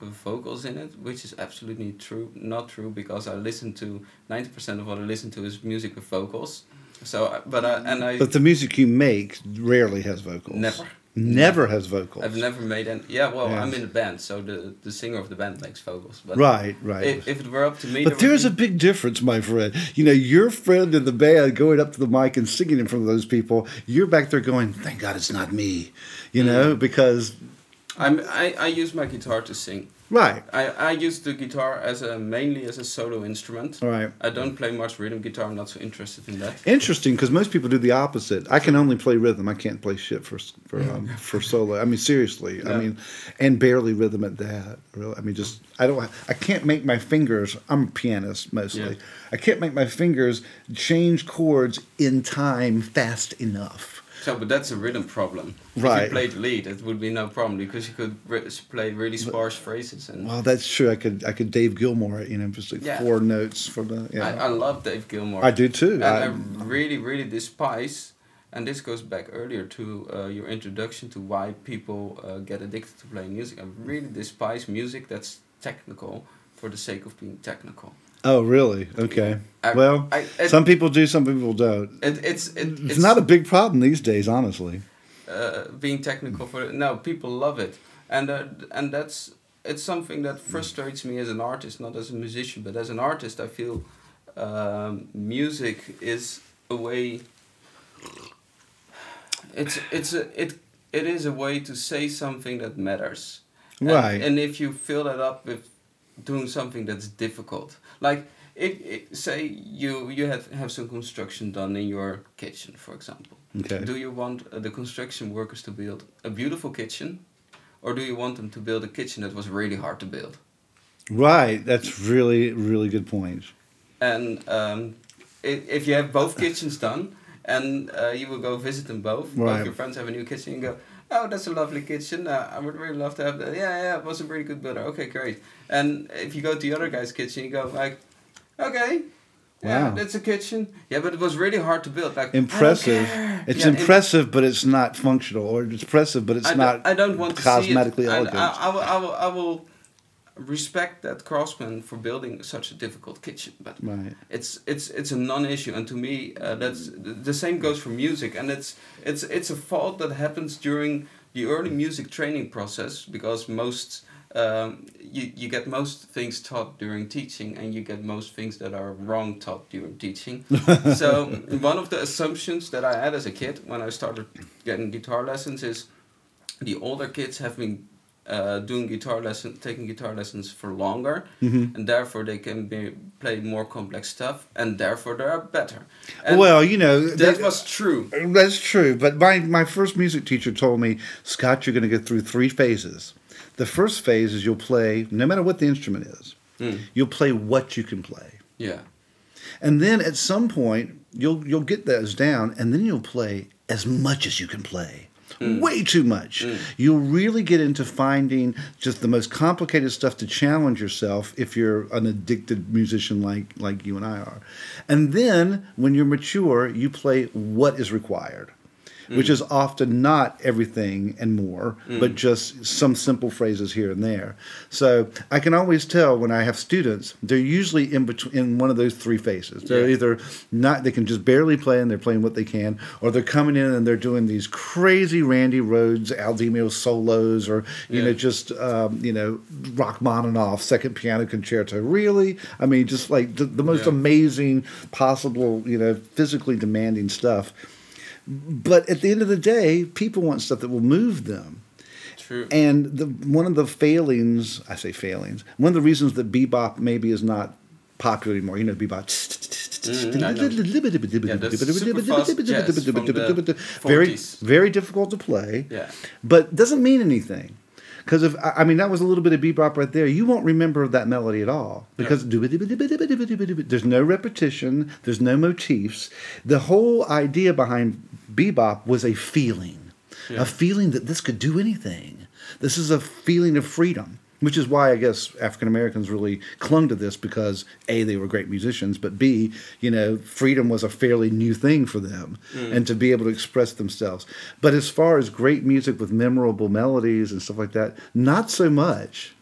[SPEAKER 1] with vocals in it, which is absolutely true. Not true because I listen to ninety percent of what I listen to is music with vocals. So, but I and I
[SPEAKER 2] But the music you make rarely has vocals.
[SPEAKER 1] Never.
[SPEAKER 2] Never has vocals.
[SPEAKER 1] I've never made any. Yeah, well,
[SPEAKER 2] Yeah.
[SPEAKER 1] I'm in a band, so the the singer of the band makes vocals. But
[SPEAKER 2] Right, right.
[SPEAKER 1] If, if it were up to me,
[SPEAKER 2] But
[SPEAKER 1] there
[SPEAKER 2] there's a big difference, my friend. You know, your friend in the band going up to the mic and singing in front of those people, you're back there going, thank God it's not me. You know,
[SPEAKER 1] Mm.
[SPEAKER 2] because,
[SPEAKER 1] I'm I, I use my guitar to sing.
[SPEAKER 2] Right,
[SPEAKER 1] I, I use the guitar as a mainly as a solo instrument.
[SPEAKER 2] right.
[SPEAKER 1] I don't play much rhythm guitar. I'm not so interested in that.
[SPEAKER 2] Interesting, because most people do the opposite. I can only play rhythm. I can't play shit for for um, for solo. I mean, seriously. I mean, and barely rhythm at that. Really. I mean, just I don't. I can't make my fingers. I'm a pianist mostly.
[SPEAKER 1] Yeah.
[SPEAKER 2] I can't make my fingers change chords in time fast enough.
[SPEAKER 1] So, but that's a rhythm problem.
[SPEAKER 2] Right.
[SPEAKER 1] If you played lead, it would be no problem because you could re- play really sparse phrases and.
[SPEAKER 2] Well, that's true. I could I could Dave Gilmour. You know, just like
[SPEAKER 1] Yeah.
[SPEAKER 2] four notes for the. Yeah.
[SPEAKER 1] I, I love Dave Gilmour.
[SPEAKER 2] I do too.
[SPEAKER 1] And I,
[SPEAKER 2] I-
[SPEAKER 1] really, really despise, and this goes back earlier to uh, your introduction to why people uh, get addicted to playing music. I really despise music that's technical for the sake of being technical.
[SPEAKER 2] Oh, really? Okay.
[SPEAKER 1] I-
[SPEAKER 2] well,
[SPEAKER 1] I-
[SPEAKER 2] some people do, some people don't.
[SPEAKER 1] It, it's it,
[SPEAKER 2] It's, not a big problem these days, honestly.
[SPEAKER 1] uh, being technical for it, no people love it and uh, and that's it's something that frustrates me as an artist not as a musician but as an artist i feel um, music is a way it's it's a it it is a way to say something that matters And-
[SPEAKER 2] Right.
[SPEAKER 1] and, if you fill that up with doing something that's difficult like it, it say you you have have some construction done in your kitchen for example
[SPEAKER 2] Okay.
[SPEAKER 1] do you want uh, the construction workers to build a beautiful kitchen, or do you want them to build a kitchen that was really hard to build?
[SPEAKER 2] Right. That's really, really good point.
[SPEAKER 1] And um, i if you have both kitchens done, and uh, you will go visit them both, both
[SPEAKER 2] Right.
[SPEAKER 1] your friends have a new kitchen, you go, oh, that's a lovely kitchen. Uh, I would really love to have that. Yeah, yeah, it was a really good builder. Okay, great. And if you go to the other guy's kitchen, you go like, okay. Yeah,
[SPEAKER 2] Wow.
[SPEAKER 1] that's a kitchen. Yeah, but it was really hard to build. Like
[SPEAKER 2] Impressive. It's
[SPEAKER 1] Yeah, im-
[SPEAKER 2] impressive, but it's not functional, or it's impressive, but it's
[SPEAKER 1] I
[SPEAKER 2] not.
[SPEAKER 1] I don't want to
[SPEAKER 2] cosmetically
[SPEAKER 1] see it.
[SPEAKER 2] elegant.
[SPEAKER 1] And I, I, will, I, will, I will respect that craftsman for building such a difficult kitchen, but
[SPEAKER 2] Right.
[SPEAKER 1] it's it's it's a non-issue, and to me, uh, that's the same goes for music, and it's it's it's a fault that happens during the early music training process because most. Um, you, you get most things taught during teaching and you get most things that are wrong taught during teaching [laughs] so one of the assumptions that i had as a kid when i started getting guitar lessons is the older kids have been uh, doing guitar lesson, taking guitar lessons for longer,
[SPEAKER 2] Mm-hmm.
[SPEAKER 1] and therefore they can be, play more complex stuff, and therefore they are better. And
[SPEAKER 2] well, you know,
[SPEAKER 1] that
[SPEAKER 2] that-
[SPEAKER 1] was true.
[SPEAKER 2] That's true, but my, my first music teacher told me, Scott, you're going to go through three phases. The first phase is you'll play, no matter what the instrument is,
[SPEAKER 1] Mm.
[SPEAKER 2] you'll play what you can play.
[SPEAKER 1] Yeah,
[SPEAKER 2] And then at some point, you'll you'll get those down, and then you'll play as much as you can play. Mm. Way too much. Mm. You'll really get into finding just the most complicated stuff to challenge yourself if you're an addicted musician like like you and I are. And then when you're mature, you play what is required. Which is often not everything and more, but just some simple phrases here and there. So I can always tell when I have students, they're usually in between in one of those three phases. They're
[SPEAKER 1] Yeah.
[SPEAKER 2] either not they can just barely play and they're playing what they can, or they're coming in and they're doing these crazy Randy Rhoads, Al Meola solos, or you
[SPEAKER 1] Yeah.
[SPEAKER 2] know just um, you know Rachmaninoff second piano concerto. Really, I mean, just like the, the most
[SPEAKER 1] Yeah.
[SPEAKER 2] amazing possible, you know, physically demanding stuff. But at the end of the day, people want stuff that will move them.
[SPEAKER 1] true.
[SPEAKER 2] And the one of the failings, I say failings, one of the reasons that bebop maybe is not popular anymore, you know, bebop, very very difficult to play.
[SPEAKER 1] Yeah.
[SPEAKER 2] But doesn't mean anything. Because if I I mean that was a little bit of bebop right there, you won't remember that melody at all because there's no repetition, there's no motifs. The whole idea behind bebop was a feeling,
[SPEAKER 1] Yeah.
[SPEAKER 2] a feeling that this could do anything. This is a feeling of freedom, which is why I guess African Americans really clung to this because a they were great musicians, but b you know freedom was a fairly new thing for them, mm. and to be able to express themselves. But as far as great music with memorable melodies and stuff like that, not so much.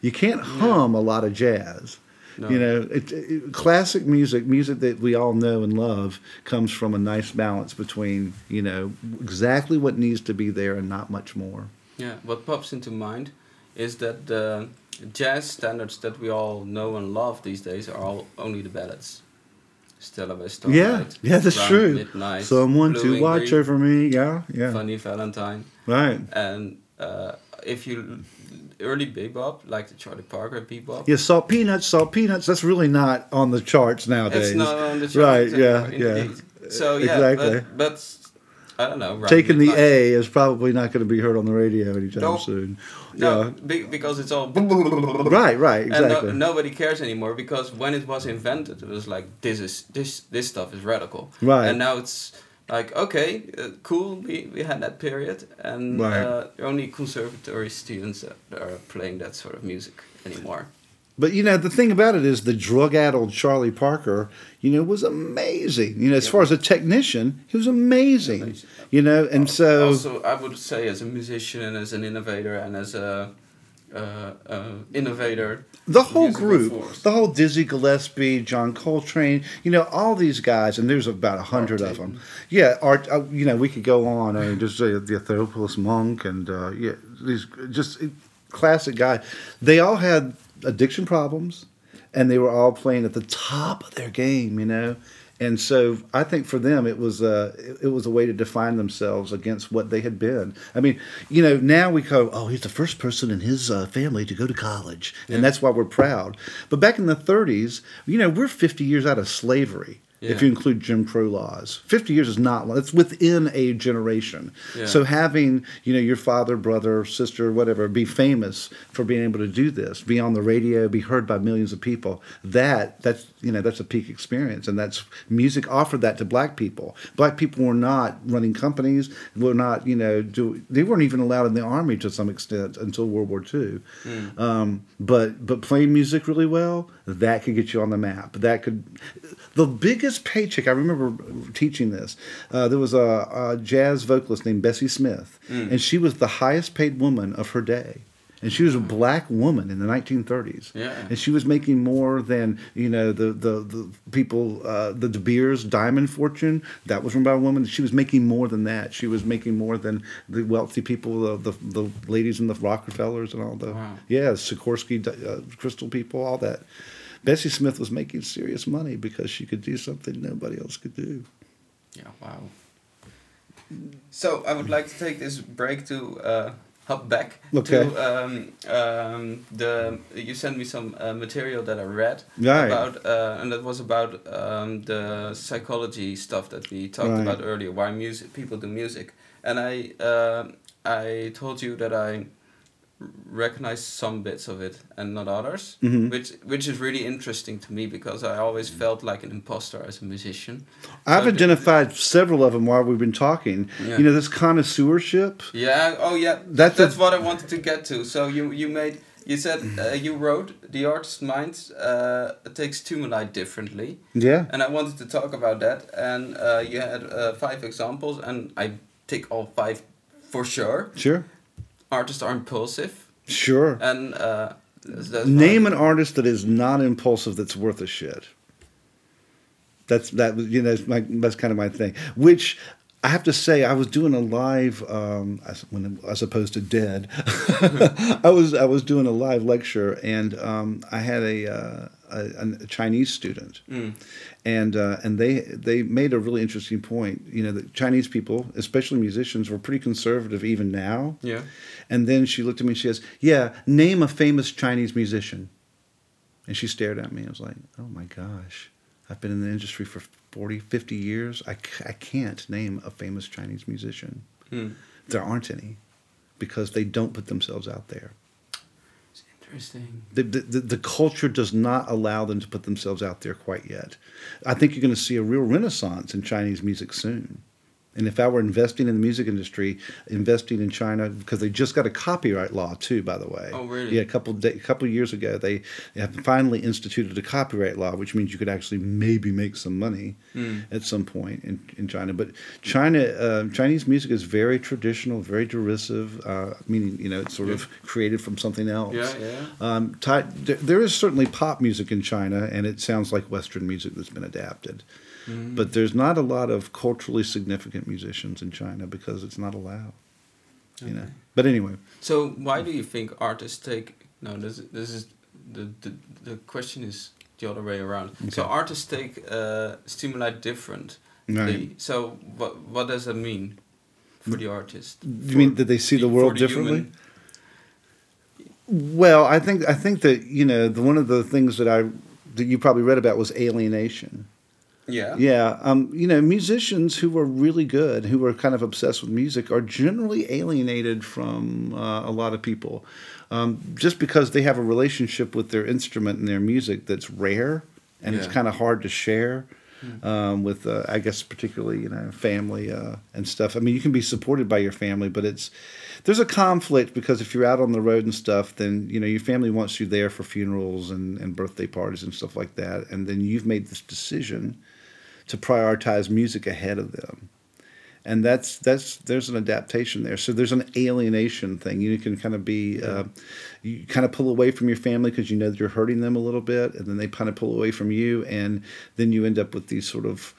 [SPEAKER 2] You can't hum a lot of jazz.
[SPEAKER 1] No.
[SPEAKER 2] You know, it, it, classic music, music that we all know and love, comes from a nice balance between you know exactly what needs to be there and not much more.
[SPEAKER 1] Yeah, what pops into mind is that the jazz standards that we all know and love these days are all only the ballads. Stella by Starlight.
[SPEAKER 2] yeah, yeah, that's
[SPEAKER 1] Round
[SPEAKER 2] true.
[SPEAKER 1] Midnight,
[SPEAKER 2] Someone to watch
[SPEAKER 1] Green,
[SPEAKER 2] over me. Yeah, yeah,
[SPEAKER 1] Funny Valentine.
[SPEAKER 2] right.
[SPEAKER 1] And uh, if you early bebop, like the Charlie Parker bebop,
[SPEAKER 2] Yeah, salt peanuts, salt peanuts. That's really not on the charts nowadays.
[SPEAKER 1] it's not on the chart.
[SPEAKER 2] Right, yeah, yeah.
[SPEAKER 1] So yeah,
[SPEAKER 2] Exactly.
[SPEAKER 1] but, but I don't know.
[SPEAKER 2] Taking the A is probably not going to be heard on the radio anytime
[SPEAKER 1] Nope.
[SPEAKER 2] soon.
[SPEAKER 1] No, be, because it's all
[SPEAKER 2] right, Right,
[SPEAKER 1] And no, nobody cares anymore because when it was invented, it was like this is this this stuff is radical.
[SPEAKER 2] Right.
[SPEAKER 1] And now it's like okay, uh, cool. We, we had that period, and
[SPEAKER 2] Right.
[SPEAKER 1] uh, only conservatory students that are playing that sort of music anymore.
[SPEAKER 2] But you know, the thing about it is the drug-addled Charlie Parker, you know, was amazing. You know, as
[SPEAKER 1] Yeah.
[SPEAKER 2] far as a technician, he was amazing.
[SPEAKER 1] Amazing.
[SPEAKER 2] You know, and so
[SPEAKER 1] also, I would say as a musician and as an innovator and as a uh, uh, innovator,
[SPEAKER 2] the whole group,
[SPEAKER 1] force.
[SPEAKER 2] the whole Dizzy Gillespie, John Coltrane, you know, all these guys, and there's about a hundred of them. Yeah, art. Uh, you know, we could go on. I mean, just uh, the Thelonious Monk, and uh, yeah, these just classic guys. They all had addiction problems, and they were all playing at the top of their game. You know. And so I think for them it was uh, it, was a way to define themselves against what they had been. I mean, you know, now we go, oh, he's the first person in his uh, family to go to college, and that's why we're proud. But back in the 30s, you know, we're 50 years out of slavery. If you include Jim Crow laws, 50 years is not long. It's within a generation.
[SPEAKER 1] Yeah.
[SPEAKER 2] So having, you know, your father, brother, sister, whatever, be famous for being able to do this, be on the radio, be heard by millions of people, that that's you know, that's a peak experience. And that's music offered that to black people. Black people were not running companies, were not, you know, do they weren't even allowed in the army to some extent until World War II. Um, but but playing music really well, that could get you on the map. That could the biggest paycheck. I remember teaching this. Uh, there was a, a jazz vocalist named Bessie Smith, and she was the highest paid woman of her day. And she was a black woman in the 1930s,
[SPEAKER 1] Yeah.
[SPEAKER 2] and she was making more than you know the the, the people uh, the De Beers Diamond Fortune that was run by a woman. She was making more than that. She was making more than the wealthy people, the the, the ladies and the Rockefellers and all the
[SPEAKER 1] Wow.
[SPEAKER 2] yeah Swarovski uh, Crystal people, all that. Bessie Smith was making serious money because she could do something nobody else could do.
[SPEAKER 1] Yeah, wow. So I would like to take this break to uh, hop back
[SPEAKER 2] Okay.
[SPEAKER 1] to um, um, the. You sent me some uh, material that I read
[SPEAKER 2] Right.
[SPEAKER 1] about, uh, and that was about um, the psychology stuff that we talked
[SPEAKER 2] Right.
[SPEAKER 1] about earlier. Why music people do music, and I uh, I told you that I recognize some bits of it and not others,
[SPEAKER 2] Mhm.
[SPEAKER 1] which which is really interesting to me because I always felt like an imposter as a musician.
[SPEAKER 2] I've
[SPEAKER 1] So
[SPEAKER 2] identified several of them while we've been talking.
[SPEAKER 1] Yeah.
[SPEAKER 2] You know, this connoisseurship.
[SPEAKER 1] Yeah. Oh, yeah.
[SPEAKER 2] That's
[SPEAKER 1] That's
[SPEAKER 2] a-
[SPEAKER 1] what I wanted to get to. So you you made you said uh, you wrote the artist's mind uh, takes stimuli differently,
[SPEAKER 2] Yeah.
[SPEAKER 1] and I wanted to talk about that. And uh, you had uh, five examples, and I take all five for sure.
[SPEAKER 2] Sure.
[SPEAKER 1] Artists are impulsive,
[SPEAKER 2] Sure.
[SPEAKER 1] and uh,
[SPEAKER 2] Name an artist that is not impulsive that's worth a shit. That's that you know that's, my, that's kind of my thing. Which I have to say, I was doing a live um, as, when as opposed to dead. [laughs] I was I was doing a live lecture, and um, I had a, uh, a a Chinese student,
[SPEAKER 1] Mm.
[SPEAKER 2] and uh, and they they made a really interesting point. You know, the Chinese people, especially musicians, were pretty conservative even now.
[SPEAKER 1] Yeah.
[SPEAKER 2] And then she looked at me and she says, Yeah, name a famous Chinese musician. And she stared at me. I was like, Oh my gosh. I've been in the industry for 40, 50 years. I, c- I can't name a famous Chinese musician.
[SPEAKER 1] Hmm.
[SPEAKER 2] There aren't any because they don't put themselves out there.
[SPEAKER 1] Interesting.
[SPEAKER 2] The, the, the culture does not allow them to put themselves out there quite yet. I think you're going to see a real renaissance in Chinese music soon. And if I were investing in the music industry, investing in China, because they just got a copyright law too, by the way.
[SPEAKER 1] Oh, really?
[SPEAKER 2] Yeah, a couple day, a couple years ago, they have finally instituted a copyright law, which means you could actually maybe make some money
[SPEAKER 1] Hmm.
[SPEAKER 2] at some point in, in China. But China, uh, Chinese music is very traditional, very derisive, uh, meaning you know it's sort of created from something else.
[SPEAKER 1] Yeah, yeah.
[SPEAKER 2] Um, there is certainly pop music in China, and it sounds like Western music that's been adapted.
[SPEAKER 1] Mm-hmm.
[SPEAKER 2] But there's not a lot of culturally significant musicians in China because it's not allowed. You know. But anyway,
[SPEAKER 1] So why do you think artists take? No, this this is the the, the question is the other way around. So artists take uh, stimuli different.
[SPEAKER 2] Right.
[SPEAKER 1] So what what does that mean for the artist?
[SPEAKER 2] you mean that they see the world
[SPEAKER 1] the
[SPEAKER 2] differently?
[SPEAKER 1] human?
[SPEAKER 2] Well, I think I think that you know the, one of the things that I that you probably read about was alienation.
[SPEAKER 1] Yeah.
[SPEAKER 2] Yeah, um, you know, musicians who are really good, who are kind of obsessed with music, are generally alienated from uh, a lot of people, um, just because they have a relationship with their instrument and their music that's rare, and it's kind of hard to share. Um, with, uh, I guess, particularly you know, family uh, and stuff. I mean, you can be supported by your family, but it's there's a conflict because if you're out on the road and stuff, then you know your family wants you there for funerals and, and birthday parties and stuff like that, and then you've made this decision to prioritize music ahead of them and that's that's there's an adaptation there. So there's an alienation thing. You can kind of be uh, you kind of pull away from your family because you know that you're hurting them a little bit and then they kind of pull away from you and then you end up with these sort of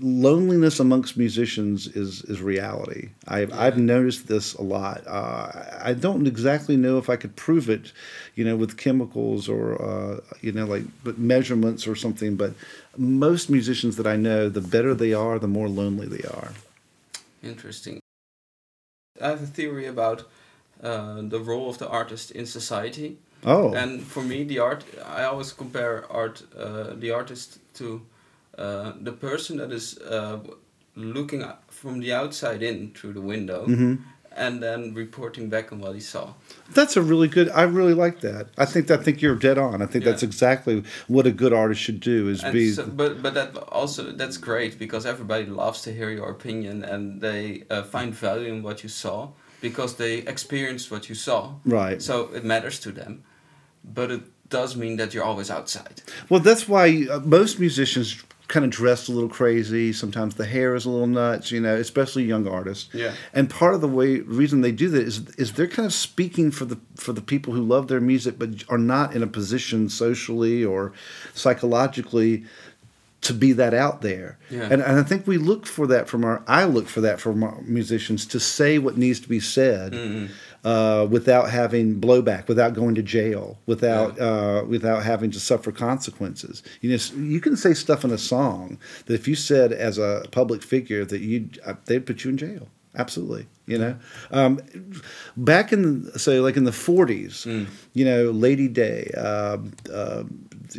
[SPEAKER 2] loneliness amongst musicians is is reality. I've i've noticed this a lot. Uh, i don't exactly know if i could prove it you know with chemicals or uh, you know like but measurements or something but most musicians that i know the better they are the more lonely they are
[SPEAKER 1] Interesting. I have a theory about uh, the role of the artist in society.
[SPEAKER 2] oh
[SPEAKER 1] And for me, the art, I always compare art, uh, the artist to uh, the person that is uh, looking from the outside in through the window
[SPEAKER 2] Mhm.
[SPEAKER 1] And then reporting back on what he saw.
[SPEAKER 2] That's a really good. I really like that. I think I think you're dead on. I think
[SPEAKER 1] Yeah.
[SPEAKER 2] that's exactly what a good artist should do. Is
[SPEAKER 1] And
[SPEAKER 2] be
[SPEAKER 1] so, but but that also that's great because everybody loves to hear your opinion and they uh, find value in what you saw because they experienced what you saw.
[SPEAKER 2] right.
[SPEAKER 1] So it matters to them, but it does mean that you're always outside.
[SPEAKER 2] Well, that's why uh, most musicians kind of dressed a little crazy. Sometimes the hair is a little nuts. You know, especially young artists.
[SPEAKER 1] Yeah.
[SPEAKER 2] And part of the way reason they do that is is they're kind of speaking for the for the people who love their music but are not in a position socially or psychologically to be that out there.
[SPEAKER 1] Yeah.
[SPEAKER 2] And and I think we look for that from our I look for that from our musicians to say what needs to be said. Mm-hmm. Uh, without having blowback, without going to jail, without uh, without having to suffer consequences, you know, you can say stuff in a song that if you said as a public figure that you uh, they'd put you in jail. Absolutely, you know. Um, back in say like in the '40s, you know, Lady Day, um uh,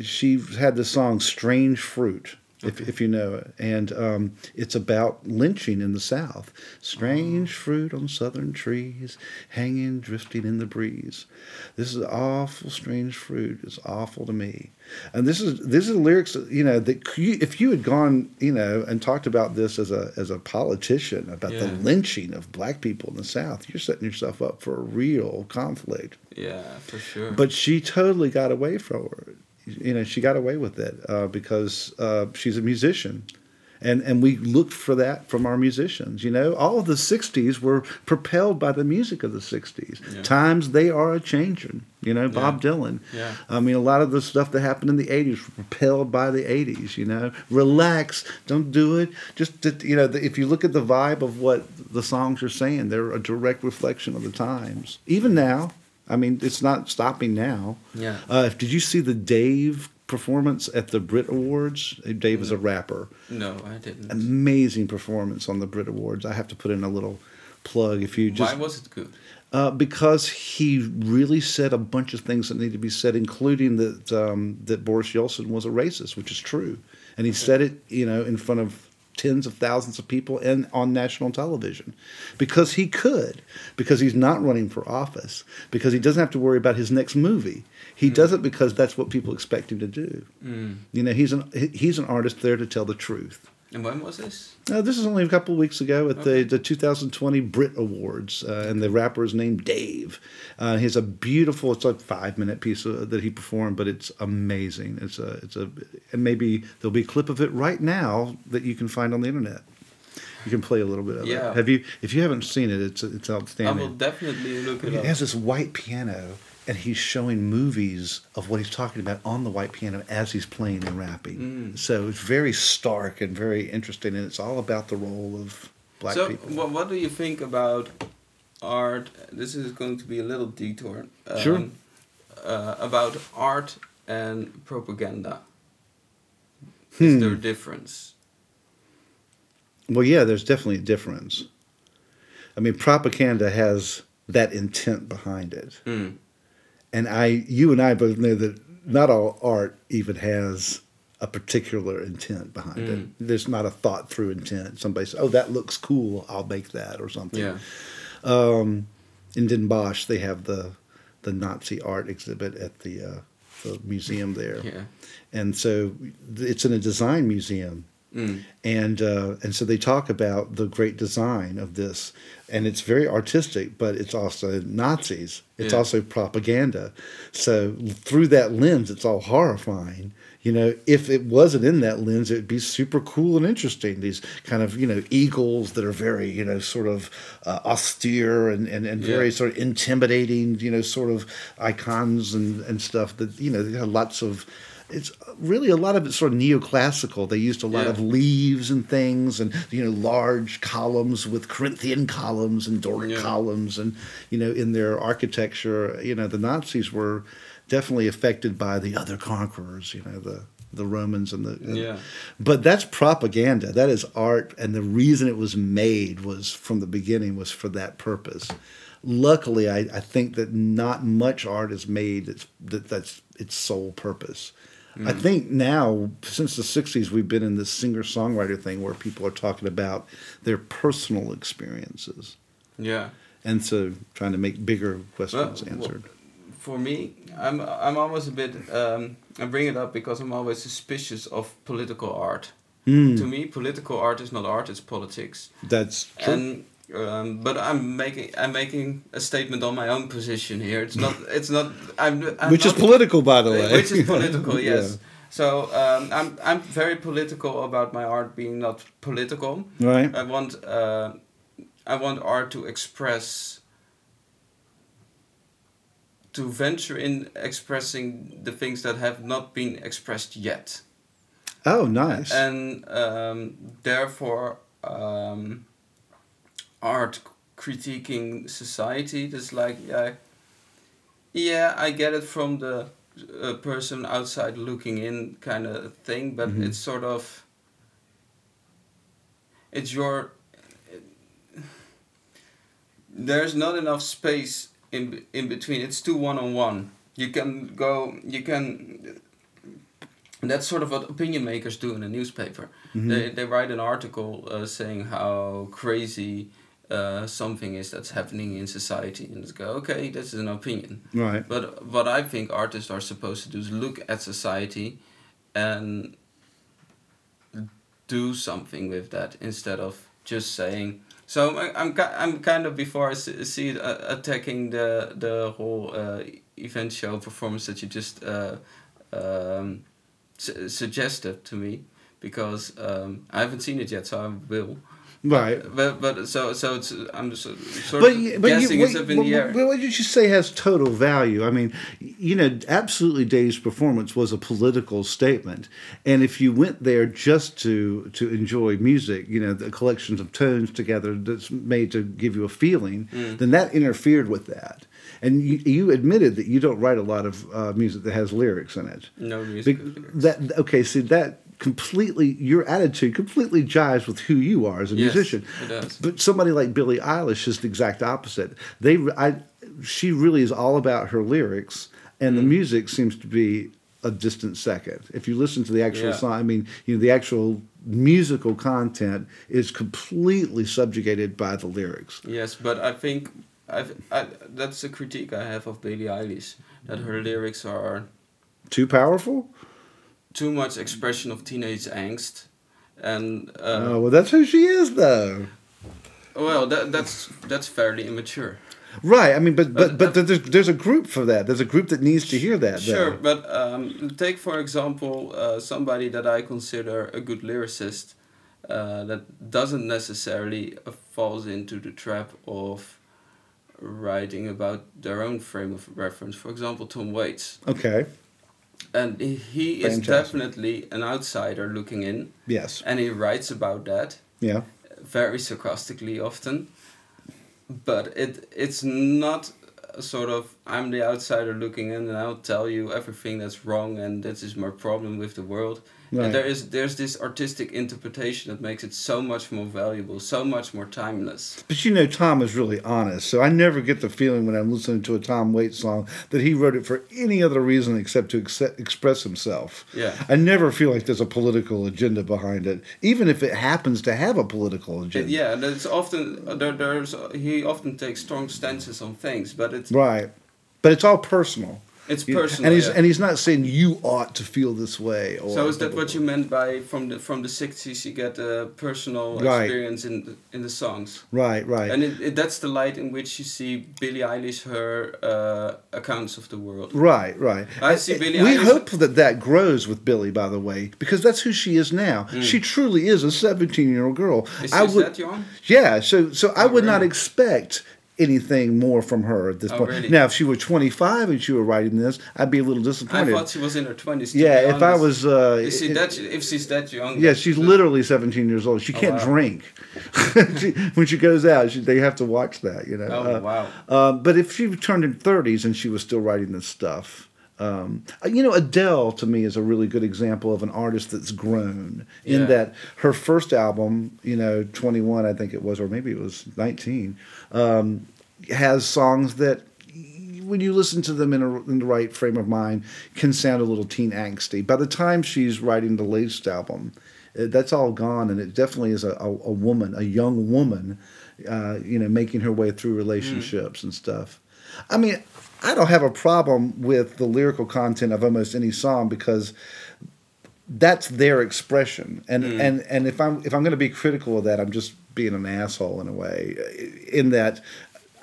[SPEAKER 2] she had the song "Strange Fruit." If, if you know it, and um, it's about lynching in the South. Strange fruit on southern trees, hanging, drifting in the breeze. This is awful, strange fruit. It's awful to me. And this is this is lyrics. You know that you, if you had gone, you know, and talked about this as a as a politician about the lynching of black people in the South, you're setting yourself up for a real conflict.
[SPEAKER 1] Yeah, for sure.
[SPEAKER 2] But she totally got away from it. You know, she got away with it uh, because uh, she's a musician. And, and we looked for that from our musicians. You know, all of the 60s were propelled by the music of the 60s.
[SPEAKER 1] Yeah.
[SPEAKER 2] Times they are a changing. You know, Bob Dylan.
[SPEAKER 1] Yeah.
[SPEAKER 2] I mean, a lot of the stuff that happened in the 80s were propelled by the 80s, you know. Relax, don't do it. Just, to, you know, if you look at the vibe of what the songs are saying, they're a direct reflection of the times. Even now, I mean, it's not stopping now.
[SPEAKER 1] Yeah.
[SPEAKER 2] Uh, did you see the Dave performance at the Brit Awards? Dave is a rapper.
[SPEAKER 1] no, I didn't.
[SPEAKER 2] Amazing performance on the Brit Awards. I have to put in a little plug if you just
[SPEAKER 1] Why was it good?
[SPEAKER 2] uh, because he really said a bunch of things that need to be said, including that um, that Boris Yeltsin was a racist, which is true, and he said it, you know, in front of tens of thousands of people and on national television. Because he could. Because he's not running for office. Because he doesn't have to worry about his next movie. He mm. does it because that's what people expect him to do. Mm. you know he's an he's an artist there to tell the truth
[SPEAKER 1] and when was this?
[SPEAKER 2] Uh, this is only a couple of weeks ago at okay. the, the 2020 Brit Awards, uh, and the rapper is named Dave. Uh, he has a beautiful, it's like five minute piece of, that he performed, but it's amazing. It's a, it's a, and maybe there'll be a clip of it right now that you can find on the internet. You can play a little bit of yeah. it. Have you? If you haven't seen it, it's it's outstanding.
[SPEAKER 1] I will definitely look it
[SPEAKER 2] it
[SPEAKER 1] up.
[SPEAKER 2] It has this white piano and he's showing movies of what he's talking about on the white piano as he's playing and rapping. Mm. So it's very stark and very interesting, and it's all about the role of black
[SPEAKER 1] so
[SPEAKER 2] people.
[SPEAKER 1] So, what do you think about art? This is going to be a little detour.
[SPEAKER 2] Um, sure.
[SPEAKER 1] Uh, about art and propaganda. Hmm. Is there a difference?
[SPEAKER 2] Well, yeah, there's definitely a difference. I mean, propaganda has that intent behind it. Mm and I, you and I both know that not all art even has a particular intent behind mm. it. There's not a thought through intent. Somebody says, "Oh, that looks cool. I'll make that," or something.
[SPEAKER 1] Yeah.
[SPEAKER 2] Um, in Den Bosch, they have the the Nazi art exhibit at the uh, the museum there.
[SPEAKER 1] Yeah.
[SPEAKER 2] And so it's in a design museum. Mm. And uh, and so they talk about the great design of this, and it's very artistic, but it's also Nazis. It's yeah. also propaganda. So through that lens, it's all horrifying. You know, if it wasn't in that lens, it'd be super cool and interesting. These kind of, you know, eagles that are very, you know, sort of uh, austere and, and, and very sort of intimidating, you know, sort of icons and, and stuff that, you know, they have lots of it's really a lot of it's sort of neoclassical. They used a lot yeah. of leaves and things, and you know, large columns with Corinthian columns and Doric yeah. columns, and you know, in their architecture, you know, the Nazis were definitely affected by the other conquerors. You know, the the Romans and the
[SPEAKER 1] yeah.
[SPEAKER 2] But that's propaganda. That is art, and the reason it was made was from the beginning was for that purpose. Luckily, I, I think that not much art is made that's that, that's its sole purpose. Mm. I think now, since the 60s, we've been in this singer songwriter thing where people are talking about their personal experiences.
[SPEAKER 1] Yeah.
[SPEAKER 2] And so trying to make bigger questions well, answered. Well,
[SPEAKER 1] for me, I'm, I'm always a bit, um, I bring it up because I'm always suspicious of political art. Mm. To me, political art is not art; it's politics.
[SPEAKER 2] That's true.
[SPEAKER 1] And um, but I'm making I'm making a statement on my own position here. It's not [laughs] it's not I'm, I'm
[SPEAKER 2] which
[SPEAKER 1] not,
[SPEAKER 2] is political, by the way.
[SPEAKER 1] Which is political, [laughs] yes. Yeah. So um, I'm I'm very political about my art being not political.
[SPEAKER 2] Right.
[SPEAKER 1] I want uh, I want art to express to venture in expressing the things that have not been expressed yet.
[SPEAKER 2] Oh, nice.
[SPEAKER 1] And um, therefore. Um, art critiquing society. Just like yeah, yeah, I get it from the uh, person outside looking in kind of thing, but mm-hmm. it's sort of it's your there's not enough space in in between. It's too one on one. You can go. You can. That's sort of what opinion makers do in a newspaper. Mm-hmm. They they write an article uh, saying how crazy uh, something is that's happening in society and just go okay this is an opinion.
[SPEAKER 2] Right.
[SPEAKER 1] But what i think artists are supposed to do is look at society and do something with that instead of just saying so i'm, I'm kind of before i see it uh, attacking the the whole uh, event show performance that you just uh, um, su suggested to me because um, i haven't seen it yet so i will
[SPEAKER 2] Right.
[SPEAKER 1] But but so so it's I'm just sort but, of but guessing you, it's up in the air.
[SPEAKER 2] But what did you say has total value? I mean, you know, absolutely, Dave's performance was a political statement, and if you went there just to to enjoy music, you know, the collections of tones together that's made to give you a feeling, mm. then that interfered with that. And you, you admitted that you don't write a lot of uh, music that has lyrics in it.
[SPEAKER 1] No music.
[SPEAKER 2] Be- that okay? See that completely your attitude completely jives with who you are as a
[SPEAKER 1] yes,
[SPEAKER 2] musician.
[SPEAKER 1] It does.
[SPEAKER 2] But somebody like Billie Eilish is the exact opposite. They I she really is all about her lyrics and mm. the music seems to be a distant second. If you listen to the actual
[SPEAKER 1] Yeah.
[SPEAKER 2] song, I mean, you know, the actual musical content is completely subjugated by the lyrics.
[SPEAKER 1] Yes, but I think I've, I, that's a critique I have of Billie Eilish that her lyrics are
[SPEAKER 2] Too powerful?
[SPEAKER 1] Too much expression of teenage angst, and uh,
[SPEAKER 2] oh, well, that's who she is, though.
[SPEAKER 1] well, that, that's that's fairly immature.
[SPEAKER 2] Right. I mean, but but
[SPEAKER 1] But-
[SPEAKER 2] but there's there's a group for that. There's a group that needs to hear that.
[SPEAKER 1] Sure,
[SPEAKER 2] though.
[SPEAKER 1] but um, take for example uh, somebody that I consider a good lyricist uh, that doesn't necessarily uh, falls into the trap of writing about their own frame of reference. For example, Tom Waits,
[SPEAKER 2] Okay.
[SPEAKER 1] And he- is
[SPEAKER 2] Fantastic.
[SPEAKER 1] definitely an outsider looking in,
[SPEAKER 2] Yes.
[SPEAKER 1] and he writes about that
[SPEAKER 2] Yeah.
[SPEAKER 1] very sarcastically often but it it's not a sort of I'm the outsider looking in and I'll tell you everything that's wrong and this is my problem with the world.
[SPEAKER 2] Right.
[SPEAKER 1] And there is there's this artistic interpretation that makes it so much more valuable, so much more timeless.
[SPEAKER 2] But you know, Tom is really honest, so I never get the feeling when I'm listening to a Tom Waits song that he wrote it for any other reason except to ex- express himself.
[SPEAKER 1] Yeah.
[SPEAKER 2] I never feel like there's a political agenda behind it, even if it happens to have a political
[SPEAKER 1] It-
[SPEAKER 2] agenda.
[SPEAKER 1] yeah, that's often uh, there, there's he often takes strong stances on things, but it's
[SPEAKER 2] Right. But it's all personal.
[SPEAKER 1] It's personal.
[SPEAKER 2] and he's
[SPEAKER 1] yeah.
[SPEAKER 2] and he's not saying you ought to feel this way. Or
[SPEAKER 1] So is that what you meant by from the from the sixties? You get a personal
[SPEAKER 2] Right.
[SPEAKER 1] experience in the, in the songs.
[SPEAKER 2] Right, right.
[SPEAKER 1] And it, it, that's the light in which you see Billie Eilish her uh, accounts of the world.
[SPEAKER 2] Right, right.
[SPEAKER 1] I see Billie
[SPEAKER 2] We
[SPEAKER 1] Eilish-
[SPEAKER 2] hope that that grows with Billie, by the way, because that's who she is now. She truly is a seventeen-year-old girl.
[SPEAKER 1] Hmm. Is
[SPEAKER 2] I would,
[SPEAKER 1] that young?
[SPEAKER 2] yeah. So, so I would not expect anything more from her at this
[SPEAKER 1] Oh,
[SPEAKER 2] point.
[SPEAKER 1] really?
[SPEAKER 2] Now, if she were twenty-five and she were writing this, I'd be a little disappointed.
[SPEAKER 1] I thought she was in her twenties.
[SPEAKER 2] yeah, if I was, uh,
[SPEAKER 1] Is she that? If she's that young?
[SPEAKER 2] yeah, she's literally seventeen years old. She can't
[SPEAKER 1] Oh, wow.
[SPEAKER 2] drink. [laughs] she, when she goes out, she, they have to watch that. You know.
[SPEAKER 1] Oh
[SPEAKER 2] Uh,
[SPEAKER 1] wow.
[SPEAKER 2] Um, but if she turned in 30s and she was still writing this stuff, um, you know, Adele to me is a really good example of an artist that's grown in
[SPEAKER 1] Yeah.
[SPEAKER 2] that her first album, you know, 21, I think it was, or maybe it was 19, um, has songs that when you listen to them in, a, in the right frame of mind can sound a little teen angsty. By the time she's writing the latest album, uh, that's all gone, and it definitely is a, a, a woman, a young woman, uh, you know, making her way through relationships and stuff. I mean, I don't have a problem with the lyrical content of almost any song because that's their expression, and and and if I'm if I'm going to be critical of that, I'm just being an asshole in a way, in that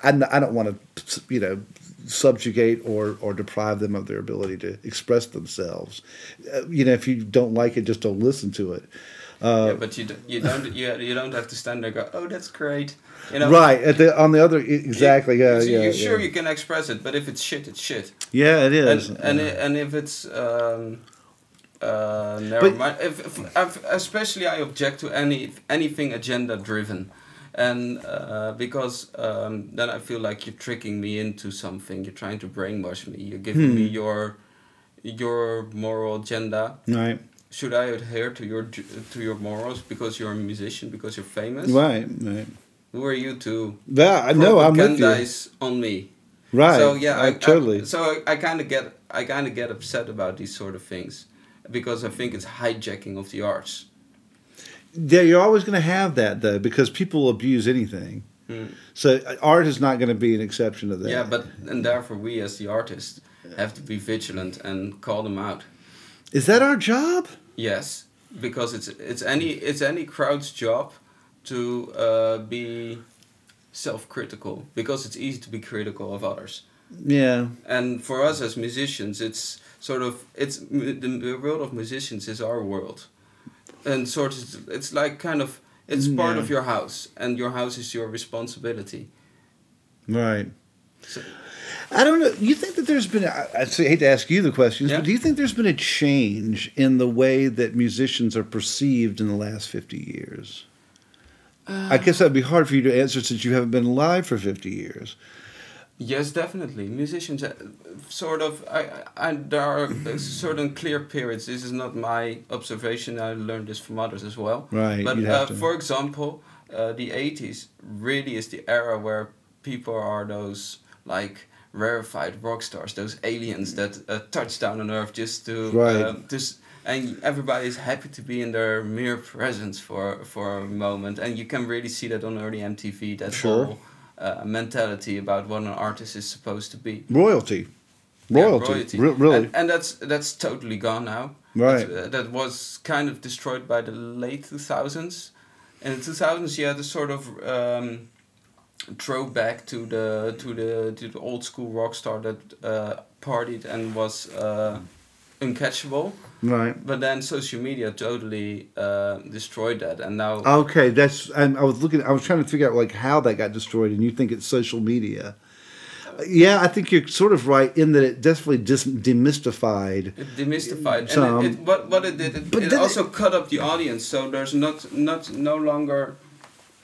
[SPEAKER 2] I, n- I don't want to you know subjugate or or deprive them of their ability to express themselves. Uh, you know, if you don't like it, just don't listen to it.
[SPEAKER 1] Yeah, but you, d- you don't you, you don't have to stand there and go, oh, that's great. You know,
[SPEAKER 2] right at the on the other exactly yeah
[SPEAKER 1] You,
[SPEAKER 2] yeah,
[SPEAKER 1] you're sure
[SPEAKER 2] yeah.
[SPEAKER 1] you can express it, but if it's shit, it's shit.
[SPEAKER 2] yeah it is
[SPEAKER 1] and and, and if it's um, uh, narrow
[SPEAKER 2] But-
[SPEAKER 1] mind, if, if, especially I object to any anything agenda driven, and uh, because um, then I feel like you're tricking me into something. You're trying to brainwash me. You're giving
[SPEAKER 2] Hmm.
[SPEAKER 1] me your your moral agenda.
[SPEAKER 2] right
[SPEAKER 1] Should I adhere to your to your morals because you're a musician because you're famous?
[SPEAKER 2] right right.
[SPEAKER 1] Who are you to
[SPEAKER 2] Yeah, I know. I'm with you.
[SPEAKER 1] on me?
[SPEAKER 2] Right.
[SPEAKER 1] So yeah,
[SPEAKER 2] I,
[SPEAKER 1] I,
[SPEAKER 2] totally.
[SPEAKER 1] I, so I, I kind of get I kind of get upset about these sort of things because I think it's hijacking of the arts.
[SPEAKER 2] yeah, you're always going to have that though, because people abuse anything. So uh, art is not going to be an exception to that.
[SPEAKER 1] Hmm. Yeah, but and therefore we as the artists have to be vigilant and call them out.
[SPEAKER 2] is that our job?
[SPEAKER 1] Yes, because it's it's any it's any crowd's job to uh, be self-critical because it's easy to be critical of others.
[SPEAKER 2] Yeah.
[SPEAKER 1] and for us as musicians it's sort of it's the, world of musicians is our world and sort of it's like kind of it's part
[SPEAKER 2] Yeah.
[SPEAKER 1] of your house and your house is your responsibility
[SPEAKER 2] Right.
[SPEAKER 1] So-
[SPEAKER 2] I don't know. You think that there's been? I, I hate to ask you the questions,
[SPEAKER 1] Yeah.
[SPEAKER 2] but do you think there's been a change in the way that musicians are perceived in the last fifty years? I guess that'd be hard for you to answer since you haven't been alive for fifty years.
[SPEAKER 1] yes definitely musicians uh, sort of I, I there are certain clear periods this is not my observation i learned this from others as well
[SPEAKER 2] Right,
[SPEAKER 1] but uh, for example uh, the 80s really is the era where people are those like rarefied rock stars, those aliens that uh, touch down on Earth just to
[SPEAKER 2] Right.
[SPEAKER 1] uh, just and everybody is happy to be in their mere presence for for a moment, and you can really see that on early MTV. That
[SPEAKER 2] Sure.
[SPEAKER 1] whole uh, mentality about what an artist is supposed to be.
[SPEAKER 2] Royalty.
[SPEAKER 1] Yeah,
[SPEAKER 2] Royalty. Re- really.
[SPEAKER 1] and, and that's that's totally gone now.
[SPEAKER 2] Right.
[SPEAKER 1] That, uh, that was kind of destroyed by the late two thousands. In the two thousands, you had a sort of um, throwback to the to the to the old school rock star that uh, partied and was uh, uncatchable.
[SPEAKER 2] right.
[SPEAKER 1] But then social media totally uh, destroyed that, and now
[SPEAKER 2] Okay, that's and I was looking. I was trying to figure out like how that got destroyed, and you think it's social media. Yeah, I think you're sort of right in that it definitely dis- demystified.
[SPEAKER 1] It demystified,
[SPEAKER 2] Some.
[SPEAKER 1] and it, it, what what it did, it,
[SPEAKER 2] But
[SPEAKER 1] it also cut up the audience. So there's not not no longer,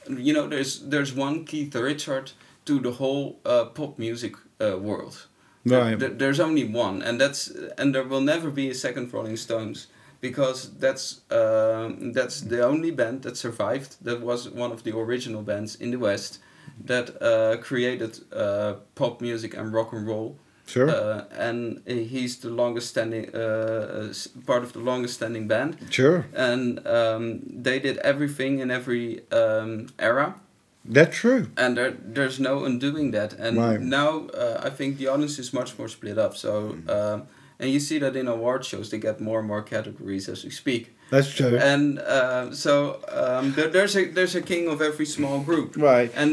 [SPEAKER 1] you know, there's there's one Keith Richard to the whole uh, pop music uh, world.
[SPEAKER 2] Right.
[SPEAKER 1] there- there's only one, and that's and there will never be a second Rolling Stones because that's um, that's the only band that survived. That was one of the original bands in the West that uh, created uh, pop music and rock and roll.
[SPEAKER 2] Sure.
[SPEAKER 1] Uh, and he's the longest standing uh, part of the longest standing band
[SPEAKER 2] sure.
[SPEAKER 1] and um, they did everything in every um, era
[SPEAKER 2] That's true.
[SPEAKER 1] and there, there's no undoing that and
[SPEAKER 2] Right.
[SPEAKER 1] now uh, i think the audience is much more split up so um, and you see that in award shows they get more and more categories as we speak
[SPEAKER 2] That's true.
[SPEAKER 1] and uh, so um, there, there's a there's a king of every small group
[SPEAKER 2] Right.
[SPEAKER 1] and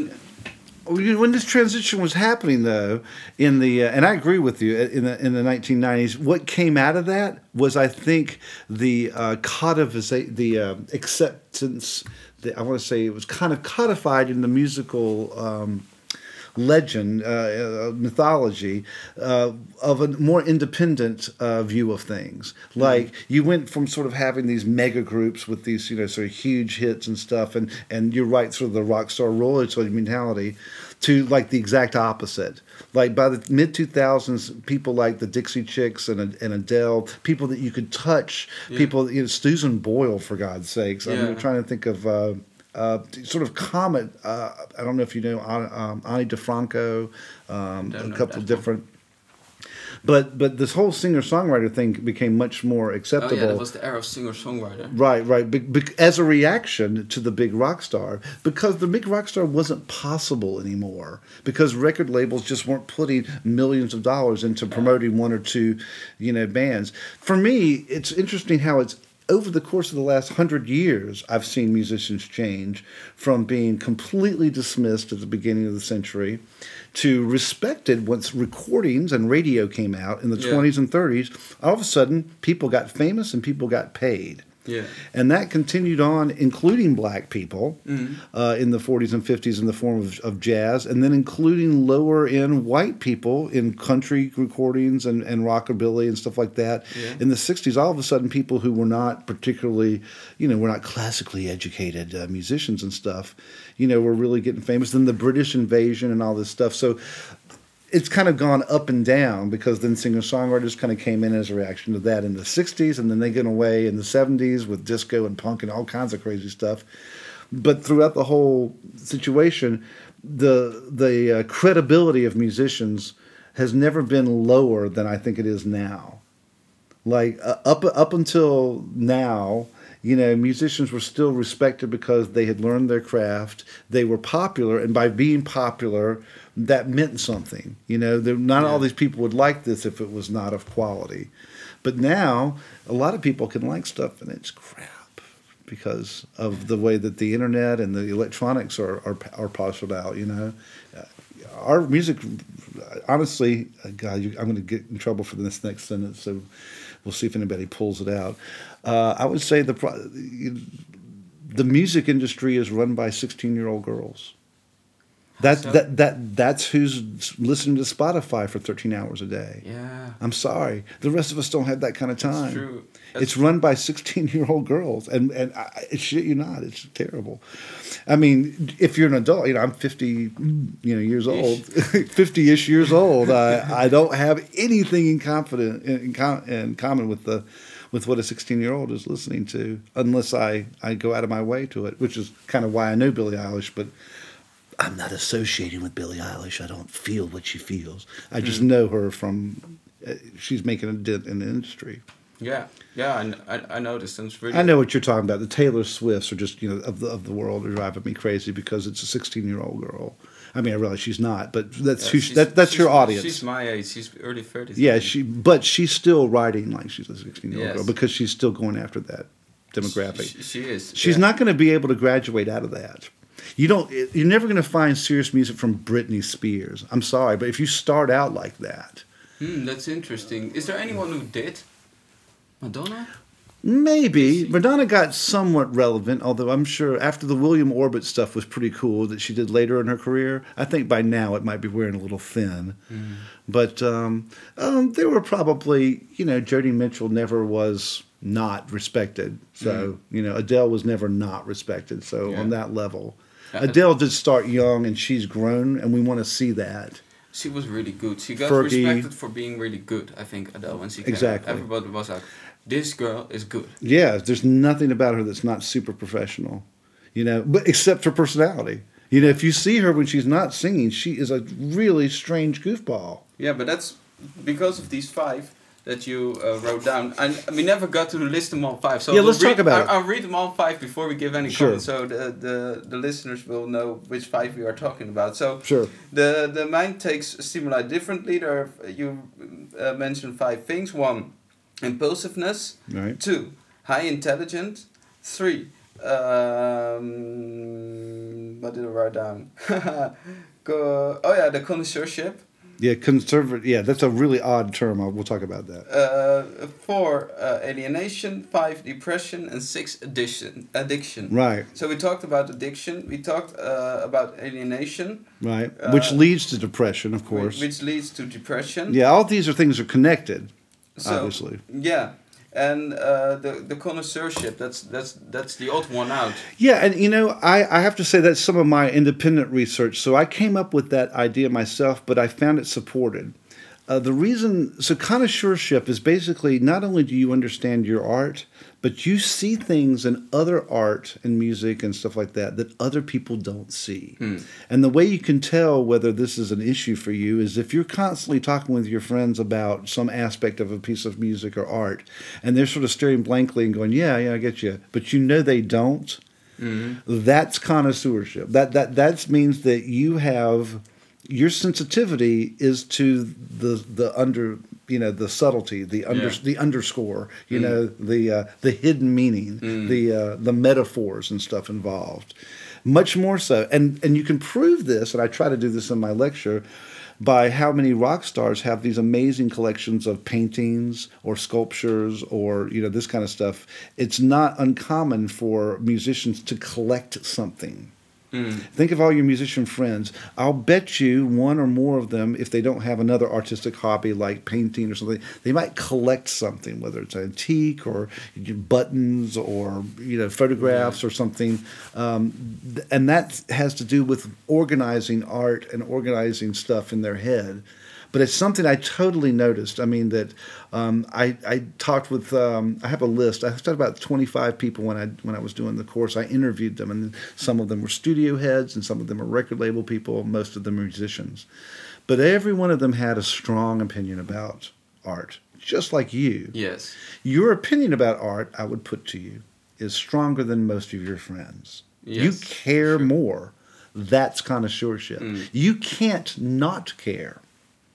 [SPEAKER 2] when this transition was happening though in the uh, and I agree with you in the in the 1990s what came out of that was I think the uh, codification the uh, acceptance the, I want to say it was kind of codified in the musical um, legend, uh, uh, mythology uh, of a more independent uh, view of things. Like you went from sort of having these mega groups with these, you know, sort of huge hits and stuff, and and you're right, sort of the rock star royalty mentality, to like the exact opposite. Like by the mid 2000s, people like the Dixie Chicks and, and Adele, people that you could touch, people, you know, Susan Boyle, for God's sakes. I'm
[SPEAKER 1] Yeah.
[SPEAKER 2] trying to think of. Uh, uh, sort of comet. Uh, I don't know if you know An- um, Ani DiFranco, um, a couple different. But but this whole singer songwriter thing became much more acceptable.
[SPEAKER 1] oh yeah that was the era of singer songwriter
[SPEAKER 2] Right, right. Be- be- as a reaction to the big rock star, because the big rock star wasn't possible anymore, because record labels just weren't putting millions of dollars into promoting one or two, you know, bands. For me, it's interesting how it's over the course of the last hundred years, I've seen musicians change from being completely dismissed at the beginning of the century to respected once recordings and radio came out in the
[SPEAKER 1] Yeah.
[SPEAKER 2] 20s and 30s. All of a sudden, people got famous and people got paid.
[SPEAKER 1] Yeah
[SPEAKER 2] And that continued on, including black people
[SPEAKER 1] Mm-hmm.
[SPEAKER 2] uh, in the 40s and 50s in the form of, of jazz, and then including lower end white people in country recordings and, and rockabilly and stuff like that.
[SPEAKER 1] Yeah.
[SPEAKER 2] In the 60s, all of a sudden, people who were not particularly, you know, were not classically educated uh, musicians and stuff, you know, were really getting famous. Then the British invasion and all this stuff. So it's kind of gone up and down because then singer songwriters kind of came in as a reaction to that in the 60s and then they get away in the 70s with disco and punk and all kinds of crazy stuff. But throughout the whole situation the the uh, credibility of musicians has never been lower than I think it is now. Like uh, up up until now you know musicians were still respected because they had learned their craft. They were popular and by being popular that meant something. You know there, not all these people would like this if it was not of quality. But now a lot of people can like stuff and it's crap because of the way that the internet and the electronics are are, are parceled out you know? Uh, our music honestly uh, god you, i'm going to get in trouble for this next sentence so we'll see if anybody pulls it out. Uh, i would say the the music industry is run by 16 year old girls that,
[SPEAKER 1] So?
[SPEAKER 2] that that that's who's listening to spotify for 13 hours a day.
[SPEAKER 1] Yeah.
[SPEAKER 2] I'm sorry. The rest of us don't have that kind of time.
[SPEAKER 1] That's true.
[SPEAKER 2] it's run by 16 year old girls and and I, shit you not it's terrible. I mean if you're an adult you know i'm 50 you know years old [laughs] 50ish years old. I i don't have anything in confident in, com- in common with the with what a 16 year old is listening to unless i i go out of my way to it which is kind of why i know billie eilish but I'm not associating with Billie Eilish. I don't feel what she feels. I just know her from. Uh, she's making a dent in the industry.
[SPEAKER 1] Yeah, yeah, I, I, I noticed, and really.
[SPEAKER 2] I know what you're talking about. The Taylor Swifts are just you know of the of the world are driving me crazy because it's a 16 year old girl. I mean, I realize she's not, but that's
[SPEAKER 1] Yeah,
[SPEAKER 2] who
[SPEAKER 1] she's-
[SPEAKER 2] that, that's your audience.
[SPEAKER 1] She's my age. She's early thirties.
[SPEAKER 2] yeah, she but she's still writing like she's a 16 year old
[SPEAKER 1] Yes.
[SPEAKER 2] girl because she's still going after that demographic.
[SPEAKER 1] She, she is.
[SPEAKER 2] She's
[SPEAKER 1] yeah.
[SPEAKER 2] not going to be able to graduate out of that. You don't. You're never going to find serious music from Britney Spears. I'm sorry, but if you start out like that,
[SPEAKER 1] Hmm, that's interesting. Is there anyone who did? Madonna.
[SPEAKER 2] maybe Madonna got somewhat relevant. Although I'm sure after the William Orbit stuff was pretty cool that she did later in her career. I think by now it might be wearing a little thin. But um, um, there were probably, you know, Joni Mitchell never was not respected. So you know, Adele was never not respected. So
[SPEAKER 1] Yeah.
[SPEAKER 2] on that level. [laughs] Adele did start young and she's grown, and we want to see that.
[SPEAKER 1] She was really good. She got
[SPEAKER 2] Fergie.
[SPEAKER 1] respected for being really good. I think Adele when she came. out.
[SPEAKER 2] Exactly.
[SPEAKER 1] Everybody was like, "This girl is good."
[SPEAKER 2] Yeah, there's nothing about her that's not super professional, you know, but except for personality. You know, if you see her when she's not singing, she is a really strange goofball.
[SPEAKER 1] Yeah, but that's because of these five that you uh, wrote down. And we never got to list them all five. So
[SPEAKER 2] Yeah,
[SPEAKER 1] we'll
[SPEAKER 2] let's talk about
[SPEAKER 1] I'll,
[SPEAKER 2] it.
[SPEAKER 1] I'll read them all five before we give any
[SPEAKER 2] Sure.
[SPEAKER 1] comments, so the, the the listeners will know which five we are talking about. So
[SPEAKER 2] Sure.
[SPEAKER 1] the the mind takes stimuli differently. There, are, you uh, mentioned five things. One, impulsiveness.
[SPEAKER 2] Right.
[SPEAKER 1] Two, high intelligence. Three, um, what did I write down? [laughs] Go, oh yeah, the connoisseurship.
[SPEAKER 2] Yeah, conservative. Yeah, that's a really odd term. We'll talk about that.
[SPEAKER 1] Uh, four, uh, alienation. Five, depression, and six, addiction. Addiction.
[SPEAKER 2] Right,
[SPEAKER 1] So we talked about addiction. We talked uh, about alienation,
[SPEAKER 2] right.
[SPEAKER 1] Uh,
[SPEAKER 2] Which leads to depression, of course.
[SPEAKER 1] which leads to depression.
[SPEAKER 2] Yeah, all these are things are connected,
[SPEAKER 1] So,
[SPEAKER 2] obviously.
[SPEAKER 1] Yeah, and uh, the the connoisseurship. That's that's that's the odd one out.
[SPEAKER 2] Yeah, and you know, I, I have to say that's some of my independent research. So I came up with that idea myself, but I found it supported. Uh, the reason, so connoisseurship is basically not only do you understand your art, but you see things in other art and music and stuff like that that other people don't see. And the way you can tell whether this is an issue for you is if you're constantly talking with your friends about some aspect of a piece of music or art, and they're sort of staring blankly and going, "Yeah, yeah, I get you," but you know they don't. That's connoisseurship. That that that means that you have your sensitivity is to the the under you know the subtlety, the under
[SPEAKER 1] Yeah.
[SPEAKER 2] the underscore, you know the uh, the hidden meaning, the uh, the metaphors and stuff involved. Much more so, and and you can prove this, and I try to do this in my lecture by how many rock stars have these amazing collections of paintings or sculptures or you know this kind of stuff it's not uncommon for musicians to collect something Think of all your musician friends. I'll bet you one or more of them, if they don't have another artistic hobby like painting or something, they might collect something, whether it's antique or buttons or you know photographs or something. Um, and that has to do with organizing art and organizing stuff in their head. But it's something I totally noticed. I mean that um, I, I talked with um, I have a list. I talked about 25 people when I when I was doing the course. I interviewed them, and some of them were studio heads, and some of them are record label people. Most of them are musicians, but every one of them had a strong opinion about art, just like you.
[SPEAKER 1] Yes.
[SPEAKER 2] Your opinion about art, I would put to you, is stronger than most of your friends.
[SPEAKER 1] Yes, you
[SPEAKER 2] care
[SPEAKER 1] sure.
[SPEAKER 2] more. That's connoisseurship.
[SPEAKER 1] Mm.
[SPEAKER 2] You can't not care.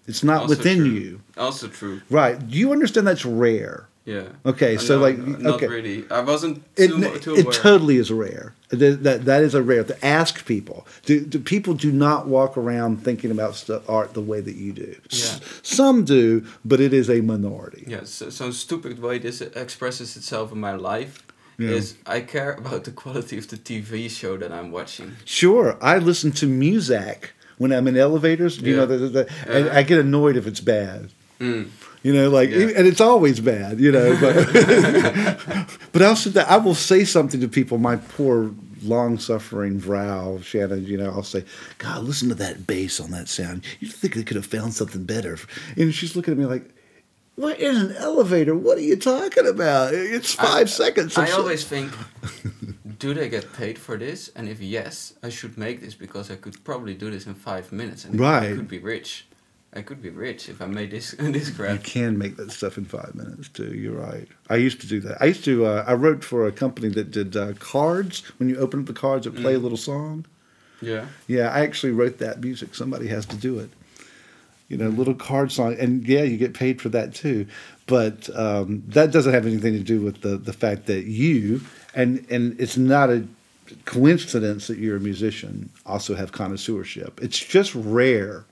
[SPEAKER 2] It's not
[SPEAKER 1] Also
[SPEAKER 2] within
[SPEAKER 1] true.
[SPEAKER 2] you.
[SPEAKER 1] Also true.
[SPEAKER 2] Right. Do you understand that's rare?
[SPEAKER 1] Yeah.
[SPEAKER 2] Okay, so,
[SPEAKER 1] no,
[SPEAKER 2] like,
[SPEAKER 1] no, not
[SPEAKER 2] okay.
[SPEAKER 1] really. I wasn't
[SPEAKER 2] It,
[SPEAKER 1] too, mu- too
[SPEAKER 2] it
[SPEAKER 1] aware.
[SPEAKER 2] totally is rare. That, that, that is a rare. To ask people, do, do people do not walk around thinking about stu art the way that you do.
[SPEAKER 1] Yeah.
[SPEAKER 2] Some do, but it is a minority.
[SPEAKER 1] Yeah, so, so stupid way this expresses itself in my life
[SPEAKER 2] Yeah.
[SPEAKER 1] is I care about the quality of the TV show that I'm watching.
[SPEAKER 2] Sure, I listen to music when I'm in elevators. You
[SPEAKER 1] Yeah.
[SPEAKER 2] know, the, the, the, and
[SPEAKER 1] Uh-huh.
[SPEAKER 2] I get annoyed if it's bad.
[SPEAKER 1] Mm.
[SPEAKER 2] You know, like,
[SPEAKER 1] Yeah.
[SPEAKER 2] and it's always bad. You know, but [laughs] but I'll sit. I will say something to people. My poor, long-suffering Vrow, Shannon. You know, I'll say, "God, listen to that bass on that sound. You think they could have found something better?" And she's looking at me like. What in an elevator? What are you talking about? It's five
[SPEAKER 1] I-
[SPEAKER 2] seconds.
[SPEAKER 1] I always think, do they get paid for this? And if yes, I should make this because I could probably do this in five minutes and
[SPEAKER 2] Right.
[SPEAKER 1] I could be rich. I could be rich if I made this [laughs] this
[SPEAKER 2] You can make that stuff in five minutes too. You're right. I used to do that. I used to. Uh, I wrote for a company that did uh, cards. When you open up the cards, it play a little song.
[SPEAKER 1] Yeah.
[SPEAKER 2] Yeah, I actually wrote that music. Somebody has to do it. You know, little card song, and yeah, you get paid for that too. But um, that doesn't have anything to do with the the fact that you and and it's not a coincidence that you're a musician. Also have connoisseurship. It's just rare.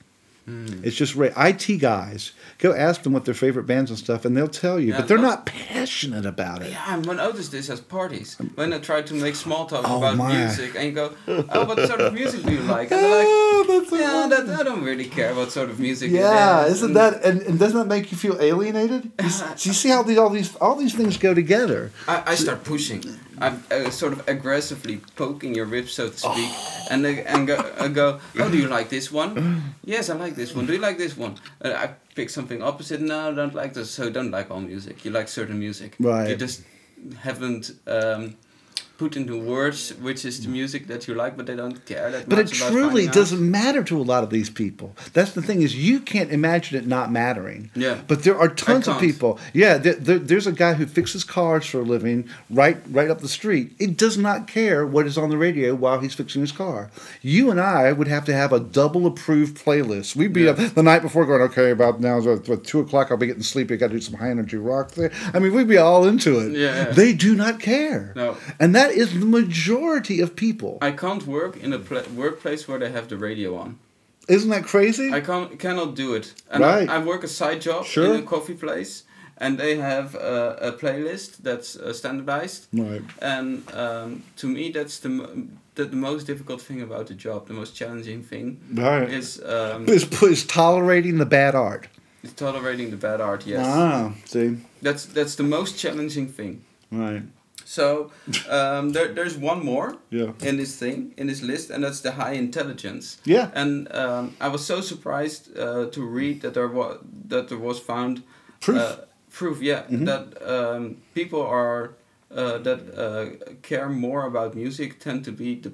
[SPEAKER 2] Hmm. It's just rare. IT guys go ask them what their favorite bands and stuff, and they'll tell you,
[SPEAKER 1] Yeah,
[SPEAKER 2] but they're not passionate about it.
[SPEAKER 1] Yeah, I noticed this at parties um, when I try to make small talk
[SPEAKER 2] Oh,
[SPEAKER 1] about
[SPEAKER 2] my.
[SPEAKER 1] music, and you go, "Oh, what sort of music do you like?" And they're like, [laughs]
[SPEAKER 2] Oh, that's
[SPEAKER 1] "Yeah, that, I don't really care what sort of music."
[SPEAKER 2] Yeah,
[SPEAKER 1] is."
[SPEAKER 2] isn't
[SPEAKER 1] mm.
[SPEAKER 2] that and, and doesn't that make you feel alienated? [laughs] So you see how these all these all these things go together.
[SPEAKER 1] I, I start pushing. I'm uh, sort of aggressively poking your ribs, so to speak,
[SPEAKER 2] Oh.
[SPEAKER 1] and and go, I go, "Oh, do you like this one? [laughs] yes, I like this one. Do you like this one?" I pick something opposite. No, I don't like this. So don't like all music. You like certain music.
[SPEAKER 2] Right.
[SPEAKER 1] You just haven't um, put into words which is the music that you like, but they don't care that
[SPEAKER 2] But it
[SPEAKER 1] much about
[SPEAKER 2] truly doesn't matter to a lot of these people. That's the thing is you can't imagine it not mattering.
[SPEAKER 1] Yeah.
[SPEAKER 2] But there are tons of people. Yeah, there, there, there's a guy who fixes cars for a living right right up the street. It does not care what is on the radio while he's fixing his car. You and I would have to have a double approved playlist. We'd be
[SPEAKER 1] Yeah.
[SPEAKER 2] up the night before going, okay, about now it's two o'clock. I'll be getting sleepy. I got to do some high energy rock there. I mean, we'd be all into it.
[SPEAKER 1] Yeah.
[SPEAKER 2] They do not care.
[SPEAKER 1] No.
[SPEAKER 2] And that is the majority of people.
[SPEAKER 1] I can't work in a pla workplace where they have the radio on.
[SPEAKER 2] Isn't that crazy?
[SPEAKER 1] I can't cannot do it. And
[SPEAKER 2] Right.
[SPEAKER 1] I, I work a side job
[SPEAKER 2] Sure.
[SPEAKER 1] in a coffee place, and they have a, a playlist that's uh, standardized.
[SPEAKER 2] right.
[SPEAKER 1] And um, to me, that's the the, the most difficult thing about the job. The most challenging thing
[SPEAKER 2] Right.
[SPEAKER 1] is um,
[SPEAKER 2] Is, is tolerating the bad art.
[SPEAKER 1] is tolerating the bad art. Yes,
[SPEAKER 2] Ah, see.
[SPEAKER 1] that's that's the most challenging thing.
[SPEAKER 2] Right.
[SPEAKER 1] So um, there, there's one more
[SPEAKER 2] Yeah.
[SPEAKER 1] in this thing in this list, and that's the high intelligence.
[SPEAKER 2] Yeah.
[SPEAKER 1] And um, I was so surprised uh, to read that there was that there was found
[SPEAKER 2] Proof.
[SPEAKER 1] Uh, proof, yeah,
[SPEAKER 2] Mhm.
[SPEAKER 1] that um, people are uh, that uh, care more about music tend to be the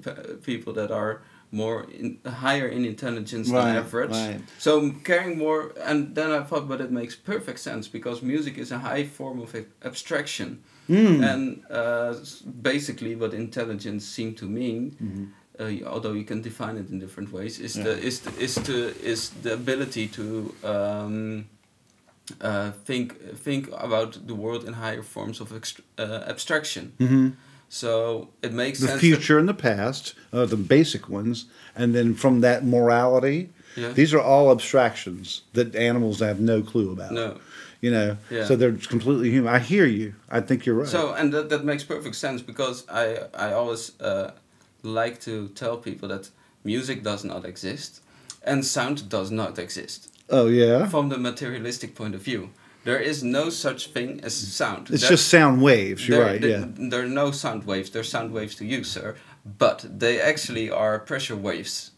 [SPEAKER 1] people that are more in, higher in intelligence
[SPEAKER 2] Right,
[SPEAKER 1] than average.
[SPEAKER 2] right.
[SPEAKER 1] So caring more, and then I thought, but it makes perfect sense because music is a high form of abstraction,
[SPEAKER 2] Mm.
[SPEAKER 1] and uh, basically what intelligence seemed to mean uh, although you can define it in different ways, is the
[SPEAKER 2] Mm-hmm.
[SPEAKER 1] Is the, is to is the ability to um, uh, think think about the world in higher forms of ext- uh, abstraction.
[SPEAKER 2] Mhm.
[SPEAKER 1] So it makes
[SPEAKER 2] The future and the past, uh, the basic ones, and then from that morality,
[SPEAKER 1] Yeah.
[SPEAKER 2] these are all abstractions that animals have no clue about.
[SPEAKER 1] no.
[SPEAKER 2] You know,
[SPEAKER 1] Yeah.
[SPEAKER 2] so they're completely human. I hear you. I think you're right.
[SPEAKER 1] So and that, that makes perfect sense because I I always uh, like to tell people that music does not exist and sound does not exist
[SPEAKER 2] oh yeah,
[SPEAKER 1] from the materialistic point of view. There is no such thing as sound.
[SPEAKER 2] it's just sound waves. You're
[SPEAKER 1] there,
[SPEAKER 2] right.
[SPEAKER 1] there,
[SPEAKER 2] yeah.
[SPEAKER 1] there are no sound waves. There are sound waves to you, sir, but they actually are pressure waves.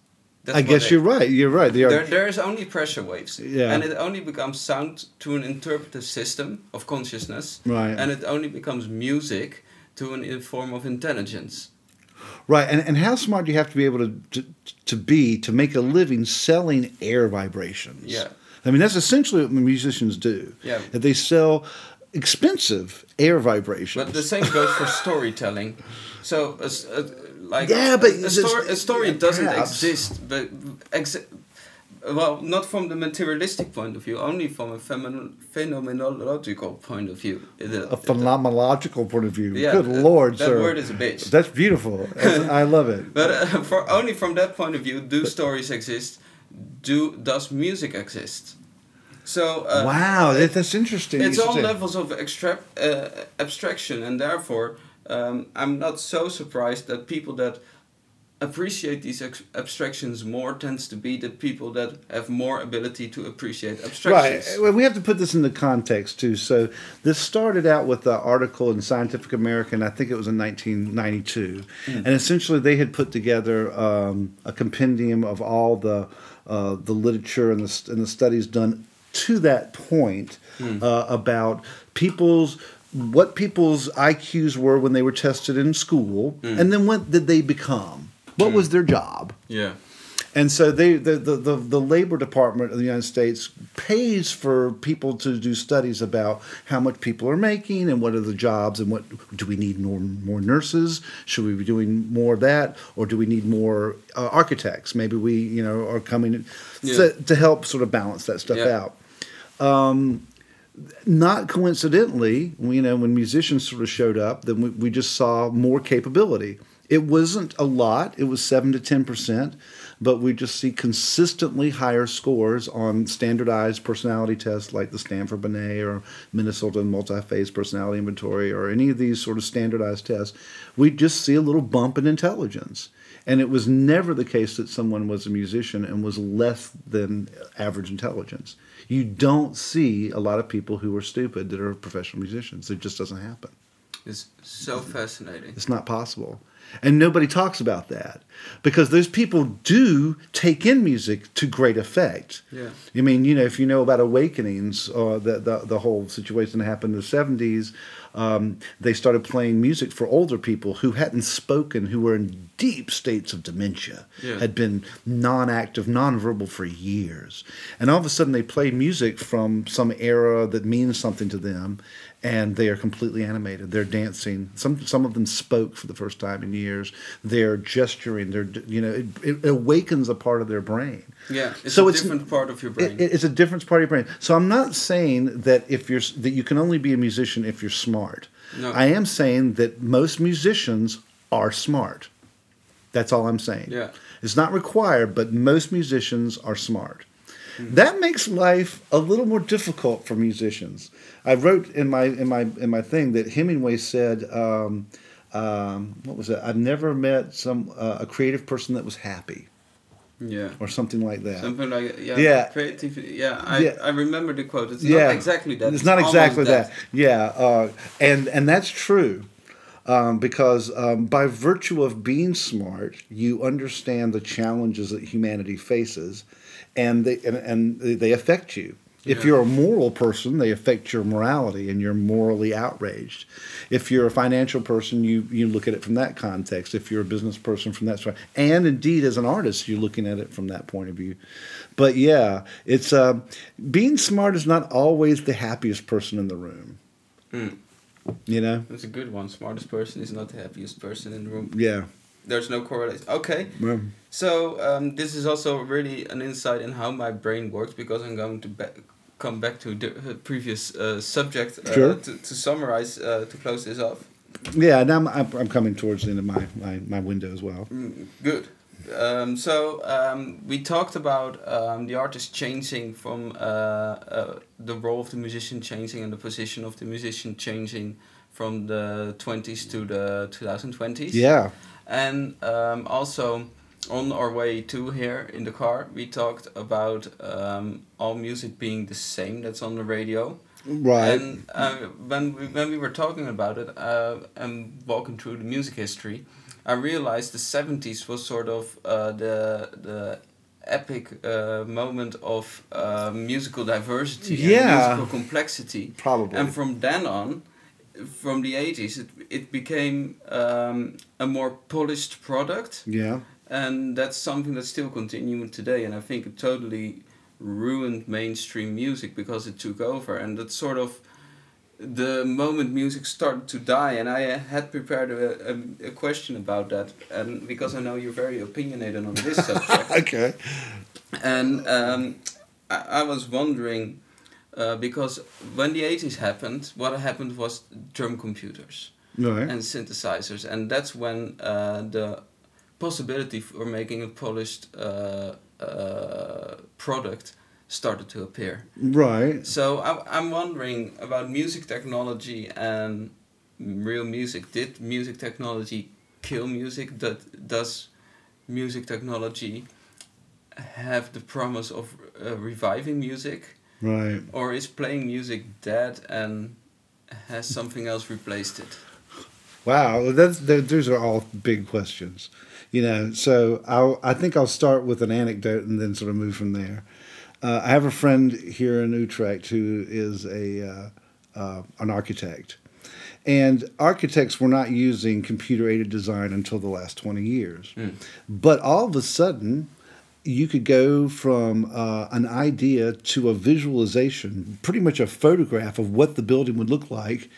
[SPEAKER 1] That's
[SPEAKER 2] I guess
[SPEAKER 1] they-
[SPEAKER 2] you're right. You're right.
[SPEAKER 1] There, there is only pressure waves,
[SPEAKER 2] Yeah.
[SPEAKER 1] and it only becomes sound to an interpretive system of consciousness,
[SPEAKER 2] Right.
[SPEAKER 1] and it only becomes music to an form of intelligence.
[SPEAKER 2] Right, and, and how smart do you have to be able to, to to be to make a living selling air vibrations?
[SPEAKER 1] Yeah.
[SPEAKER 2] I mean that's essentially what musicians do.
[SPEAKER 1] Yeah.
[SPEAKER 2] that they sell expensive air vibrations.
[SPEAKER 1] But the same goes for storytelling. So, s- a- like
[SPEAKER 2] Yeah, but
[SPEAKER 1] a, story, a story
[SPEAKER 2] yeah,
[SPEAKER 1] doesn't
[SPEAKER 2] perhaps.
[SPEAKER 1] exist, but exi- well, not from the materialistic point of view, only from a phenom- phenomenological point of view. It-
[SPEAKER 2] a phenomenological point of view.
[SPEAKER 1] Yeah,
[SPEAKER 2] Good
[SPEAKER 1] that-
[SPEAKER 2] lord,
[SPEAKER 1] that
[SPEAKER 2] sir.
[SPEAKER 1] word is a bitch.
[SPEAKER 2] That's beautiful. That's- [laughs] I love it.
[SPEAKER 1] But uh, for only from that point of view, do stories exist? Do does music exist? So uh,
[SPEAKER 2] wow, that, that's interesting.
[SPEAKER 1] it's all levels of extra- uh, abstraction, and therefore um, I'm not so surprised that people that appreciate these ex- abstractions more tends to be the people that have more ability to appreciate abstractions. Right.
[SPEAKER 2] Well, we have to put this into context too. So this started out with an article in Scientific American. I think it was in 1992, and essentially they had put together um, a compendium of all the uh, the literature and the and the studies done to that point uh, about people's what people's IQs were when they were tested in school,
[SPEAKER 1] Mm.
[SPEAKER 2] and then what did they become? What was their job?
[SPEAKER 1] Yeah.
[SPEAKER 2] And so they the, the, the, the Labor Department of the United States pays for people to do studies about how much people are making and what are the jobs and what do we need more more nurses? Should we be doing more of that, or do we need more uh, architects? Maybe we you know are coming
[SPEAKER 1] Yeah.
[SPEAKER 2] to, to help sort of balance that stuff
[SPEAKER 1] Yeah.
[SPEAKER 2] out. Um, not coincidentally, you know, when musicians sort of showed up, then we, we just saw more capability. It wasn't a lot; it was seven to ten percent, but we just see consistently higher scores on standardized personality tests like the Stanford Binet or Minnesota Multi-Phase Personality Inventory or any of these sort of standardized tests. We just see a little bump in intelligence. And it was never the case that someone was a musician and was less than average intelligence. You don't see a lot of people who are stupid that are professional musicians. It just doesn't happen.
[SPEAKER 1] It's so fascinating.
[SPEAKER 2] It's not possible. And nobody talks about that because those people do take in music to great effect.
[SPEAKER 1] Yeah.
[SPEAKER 2] I mean, you know, if you know about Awakenings, uh, the, the, the whole situation that happened in the 70s, um, they started playing music for older people who hadn't spoken, who were in deep states of dementia,
[SPEAKER 1] Yeah.
[SPEAKER 2] had been non active, non-verbal for years. And all of a sudden they play music from some era that means something to them and they are completely animated. They're dancing. Some some of them spoke for the first time in years. They're gesturing. They're you know it, it awakens a part of their brain.
[SPEAKER 1] Yeah. It's
[SPEAKER 2] So
[SPEAKER 1] a
[SPEAKER 2] it's-
[SPEAKER 1] different part of your brain.
[SPEAKER 2] It, it's a different part of your brain. So I'm not saying that if you're that you can only be a musician if you're smart.
[SPEAKER 1] No.
[SPEAKER 2] I am saying that most musicians are smart. That's all I'm saying.
[SPEAKER 1] Yeah.
[SPEAKER 2] It's not required, but most musicians are smart. That makes life a little more difficult for musicians. I wrote in my in my in my thing that Hemingway said, um, um, "What was it? I've never met some uh, a creative person that was happy,
[SPEAKER 1] yeah.
[SPEAKER 2] or something like that."
[SPEAKER 1] Something like yeah,
[SPEAKER 2] Yeah.
[SPEAKER 1] creativity. Yeah, I,
[SPEAKER 2] Yeah.
[SPEAKER 1] I remember the quote. It's
[SPEAKER 2] yeah,
[SPEAKER 1] not exactly that.
[SPEAKER 2] It's not
[SPEAKER 1] almost
[SPEAKER 2] exactly that. Yeah, uh, and and that's true, um, because um, by virtue of being smart, you understand the challenges that humanity faces, and they and, and they affect you. If
[SPEAKER 1] Yeah.
[SPEAKER 2] you're a moral person, they affect your morality, and you're morally outraged. If you're a financial person, you you look at it from that context. If you're a business person, from that side, and indeed as an artist, you're looking at it from that point of view. But yeah, it's um, being smart is not always the happiest person in the room.
[SPEAKER 1] Mm.
[SPEAKER 2] You know?
[SPEAKER 1] That's a good one. Smartest person is not the happiest person in the room.
[SPEAKER 2] Yeah.
[SPEAKER 1] There's no correlation. Okay.
[SPEAKER 2] Well,
[SPEAKER 1] So um, this is also really an insight in how my brain works because I'm going to ba- come back to the uh, previous uh, subject uh,
[SPEAKER 2] Sure.
[SPEAKER 1] to, to summarize uh, to close this off.
[SPEAKER 2] yeah. Now I'm, I'm, I'm coming towards the end of my, my, my window as well.
[SPEAKER 1] Mm, good. Um, so um, we talked about um, the artist changing from uh, uh, the role of the musician changing and the position of the musician changing from the 20s to the 2020s.
[SPEAKER 2] Yeah.
[SPEAKER 1] And um, also on our way to here in the car, we talked about um, all music being the same that's on the radio.
[SPEAKER 2] Right.
[SPEAKER 1] And uh, when we when we were talking about it uh, and walking through the music history, I realized the seventies was sort of uh, the the epic uh, moment of uh, musical diversity
[SPEAKER 2] Yeah.
[SPEAKER 1] and musical complexity.
[SPEAKER 2] Probably.
[SPEAKER 1] And from then on, from the eighties, it it became um, a more polished product
[SPEAKER 2] yeah.
[SPEAKER 1] And that's something that's still continuing today and i think it totally ruined mainstream music because it took over and that's sort of the moment music started to die and i had prepared a, a, a question about that and because i know you're very opinionated on this subject [laughs]
[SPEAKER 2] Okay.
[SPEAKER 1] and um, I, I was wondering uh, because when the 80s happened what happened was drum computers
[SPEAKER 2] Right.
[SPEAKER 1] and synthesizers, and that's when uh, the possibility for making a polished uh, uh, product started to appear.
[SPEAKER 2] right.
[SPEAKER 1] So I, I'm wondering about music technology and real music. Did music technology kill music? That does music technology have the promise of uh, reviving music,
[SPEAKER 2] Right.
[SPEAKER 1] or is playing music dead and has something else replaced it?
[SPEAKER 2] Wow, that's th- those are all big questions, you know. So I'll, I think I'll start with an anecdote and then sort of move from there. Uh, I have a friend here in Utrecht who is a uh, uh, an architect, And architects were not using computer aided design until the last 20 years. But all of a sudden, you could go from uh, an idea to a visualization, pretty much a photograph of what the building would look like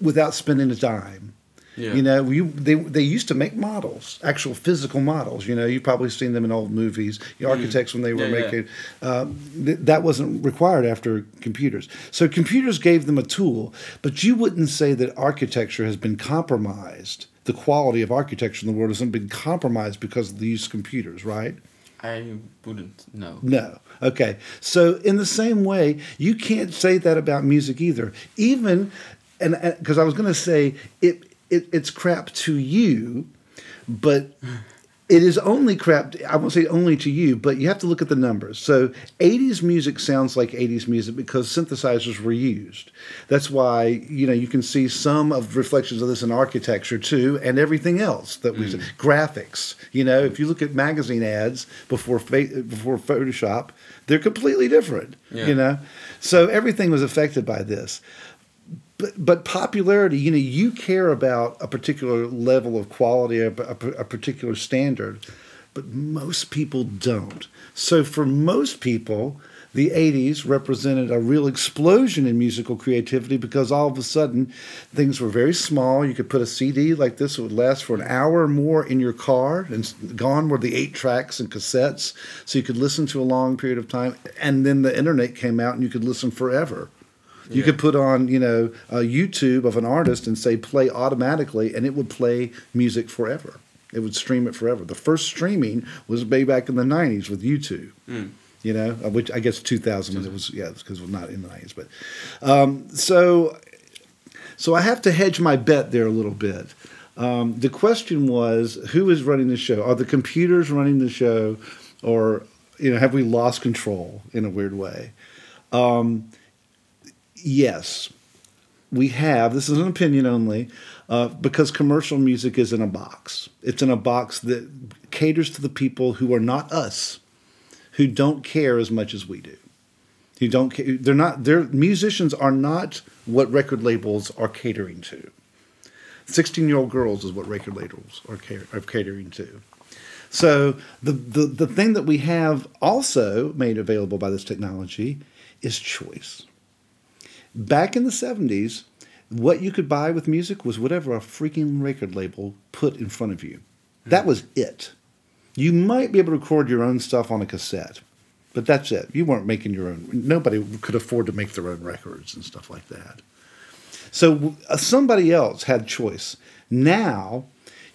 [SPEAKER 2] without spending a dime.
[SPEAKER 1] Yeah.
[SPEAKER 2] You know, you, they they used to make models, actual physical models. You know, you've probably seen them in old movies. The architects when they were
[SPEAKER 1] Mm. Yeah, yeah.
[SPEAKER 2] making um, th- that wasn't required after computers. So computers gave them a tool, but you wouldn't say that architecture has been compromised. The quality of architecture in the world hasn't been compromised because of the use of computers, right?
[SPEAKER 1] I wouldn't know.
[SPEAKER 2] No. Okay. So in the same way, you can't say that about music either. Even and because I was going to say it, it it's crap to you, but it is only crap. I won't say only to you, but you have to look at the numbers. So 80s music sounds like 80s music because synthesizers were used. That's why you know you can see some of reflections of this in architecture too, and everything else that we mm. graphics. You know, if you look at magazine ads before before Photoshop, they're completely different.
[SPEAKER 1] Yeah.
[SPEAKER 2] You know, so everything was affected by this but but popularity you know you care about a particular level of quality a, a, a particular standard but most people don't. So for most people the 80s represented a real explosion in musical creativity because all of a sudden things were very small. You could put a cd like this that would last for an hour or more in your car and gone were the eight tracks and cassettes so you could listen to a long period of time and then the internet came out and you could listen forever you
[SPEAKER 1] Yeah.
[SPEAKER 2] could put on, you know, a YouTube of an artist and say play automatically, and it would play music forever. It would stream it forever. The first streaming was way back in the '90s with YouTube. You know, uh, which I guess 2000 when it was yeah, because we're not in the '90s. But um, so, so I have to hedge my bet there a little bit. Um, the question was, who is running the show? Are the computers running the show, or you know, have we lost control in a weird way? Yes, we have. This is an opinion only, uh, because commercial music is in a box. It's in a box that caters to the people who are not us, who don't care as much as we do. Who don't care? They're not. Their musicians are not what record labels are catering to. Sixteen-year-old girls is what record labels are, car- are catering to. So the, the the thing that we have also made available by this technology is choice back in the 70s, what you could buy with music was whatever a freaking record label put in front of you. That was it. You might be able to record your own stuff on a cassette, but that's it. You weren't making your own. Nobody could afford to make their own records and stuff like that. So uh, somebody else had choice. Now,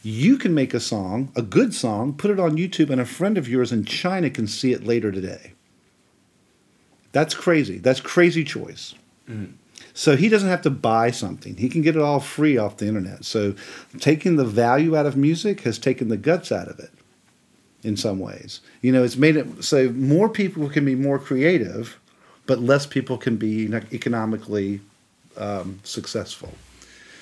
[SPEAKER 2] you can make a song, a good song, put it on YouTube, and a friend of yours in China can see it later today. That's crazy. That's crazy choice. So he doesn't have to buy something. He can get it all free off the internet. So taking the value out of music has taken the guts out of it in some ways. You know, it's made it so more people can be more creative, but less people can be economically um, successful.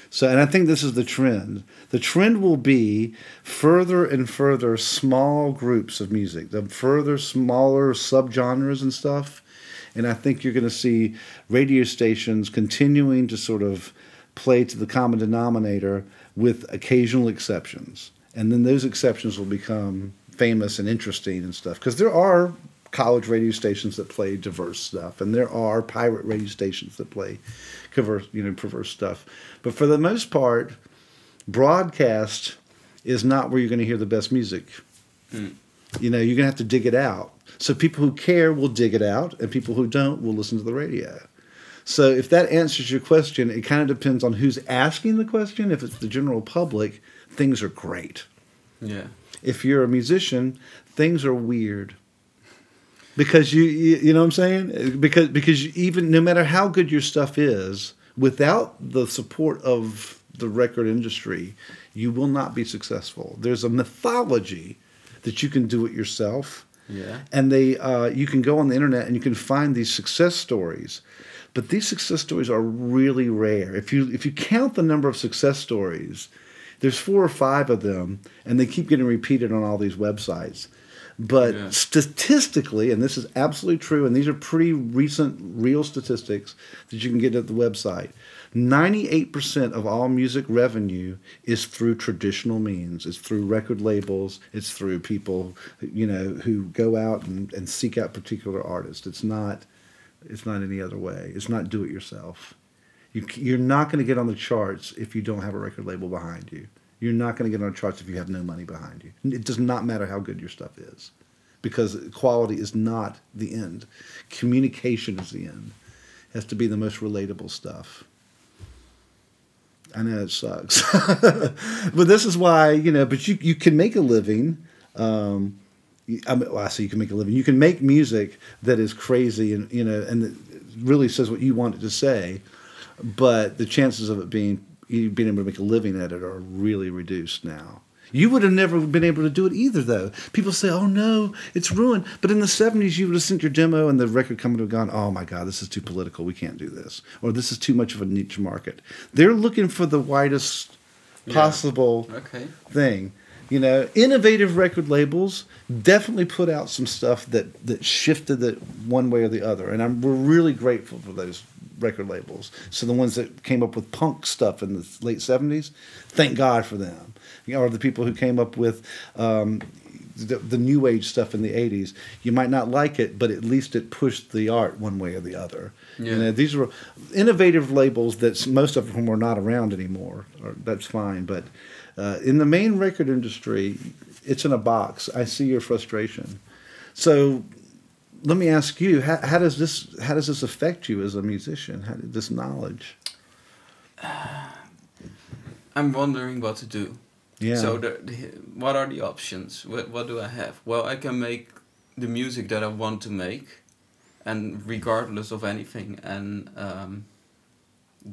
[SPEAKER 2] So, and I think this is the trend. The trend will be further and further small groups of music, the further smaller subgenres and stuff. And I think you're going to see radio stations continuing to sort of play to the common denominator with occasional exceptions. And then those exceptions will become famous and interesting and stuff. Because there are college radio stations that play diverse stuff, and there are pirate radio stations that play converse, you know, perverse stuff. But for the most part, broadcast is not where you're going to hear the best music. Hmm. You know, you're going to have to dig it out. So people who care will dig it out, and people who don't will listen to the radio. So if that answers your question, it kind of depends on who's asking the question. If it's the general public, things are great.
[SPEAKER 1] Yeah.
[SPEAKER 2] If you're a musician, things are weird. Because you, you, you know what I'm saying? Because because even no matter how good your stuff is, without the support of the record industry, you will not be successful. There's a mythology that you can do it yourself
[SPEAKER 1] Yeah.
[SPEAKER 2] and they uh, you can go on the internet and you can find these success stories but these success stories are really rare if you if you count the number of success stories there's four or five of them and they keep getting repeated on all these websites but
[SPEAKER 1] Yeah.
[SPEAKER 2] statistically and this is absolutely true and these are pretty recent real statistics that you can get at the website 98% of all music revenue is through traditional means. It's through record labels. It's through people, you know, who go out and, and seek out particular artists. It's not, it's not any other way. It's not do it yourself. You, you're not going to get on the charts if you don't have a record label behind you. You're not going to get on the charts if you have no money behind you. It does not matter how good your stuff is because quality is not the end. Communication is the end. It has to be the most relatable stuff. I know it sucks, [laughs] but this is why you know. But you you can make a living. Um, I mean, well, I say you can make a living. You can make music that is crazy and you know and really says what you want it to say, but the chances of it being being able to make a living at it are really reduced now. You would have never been able to do it either, though. People say, "Oh no, it's ruined." But in the '70s, you would have sent your demo, and the record company would have gone, "Oh my God, this is too political. We can't do this," or "This is too much of a niche market." They're looking for the widest possible
[SPEAKER 1] yeah. okay.
[SPEAKER 2] thing. You know, innovative record labels definitely put out some stuff that that shifted it one way or the other, and I'm we're really grateful for those record labels. So the ones that came up with punk stuff in the late '70s, thank God for them you know, or the people who came up with um, the, the, new age stuff in the 80s. You might not like it, but at least it pushed the art one way or the other. Yeah. You know, these were innovative labels that most of them are not around anymore. Or, that's fine. But uh, in the main record industry, it's in a box. I see your frustration. So let me ask you, how, how does this how does this affect you as a musician? How did this knowledge? [sighs]
[SPEAKER 1] I'm wondering what to do.
[SPEAKER 2] Yeah.
[SPEAKER 1] So the, the, what are the options? What what do I have? Well, I can make the music that I want to make, and regardless of anything, and um,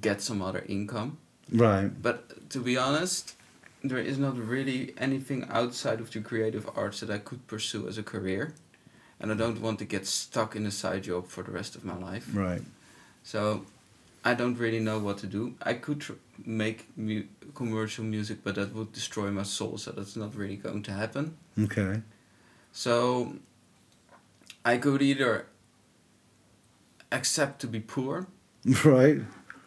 [SPEAKER 1] get some other income.
[SPEAKER 2] Right.
[SPEAKER 1] But to be honest, there is not really anything outside of the creative arts that I could pursue as a career, and I don't want to get stuck in a side job for the rest of my life.
[SPEAKER 2] Right.
[SPEAKER 1] So I don't really know what to do. I could tr- make mu- commercial music, but that would destroy my soul, so that's not really going to happen.
[SPEAKER 2] Okay.
[SPEAKER 1] So I could either accept to be poor. [laughs]
[SPEAKER 2] Right.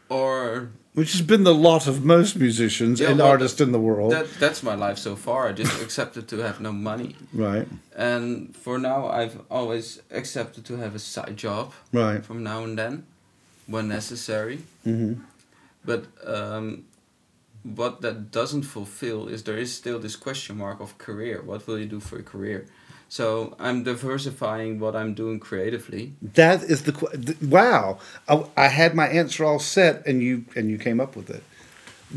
[SPEAKER 1] Or
[SPEAKER 2] which has been the lot of most musicians yeah, and well, artists in the world.
[SPEAKER 1] That, that's my life so far. I just [laughs] accepted to have no money.
[SPEAKER 2] Right.
[SPEAKER 1] And for now, I've always accepted to have a side job.
[SPEAKER 2] Right.
[SPEAKER 1] From now and then when necessary.
[SPEAKER 2] Mm-hmm.
[SPEAKER 1] But um, what that doesn't fulfill is there is still this question mark of career. What will you do for a career? So I'm diversifying what I'm doing creatively.
[SPEAKER 2] That is the wow. I, I had my answer all set, and you and you came up with it.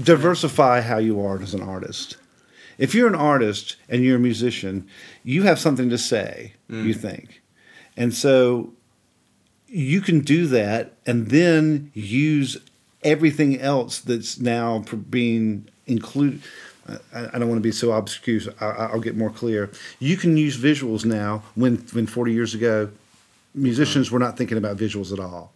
[SPEAKER 2] Diversify how you are as an artist. If you're an artist and you're a musician, you have something to say. Mm. You think, and so you can do that and then use everything else that's now being included. I, don't want to be so obscure. I, will get more clear. You can use visuals now. When when 40 years ago, musicians were not thinking about visuals at all.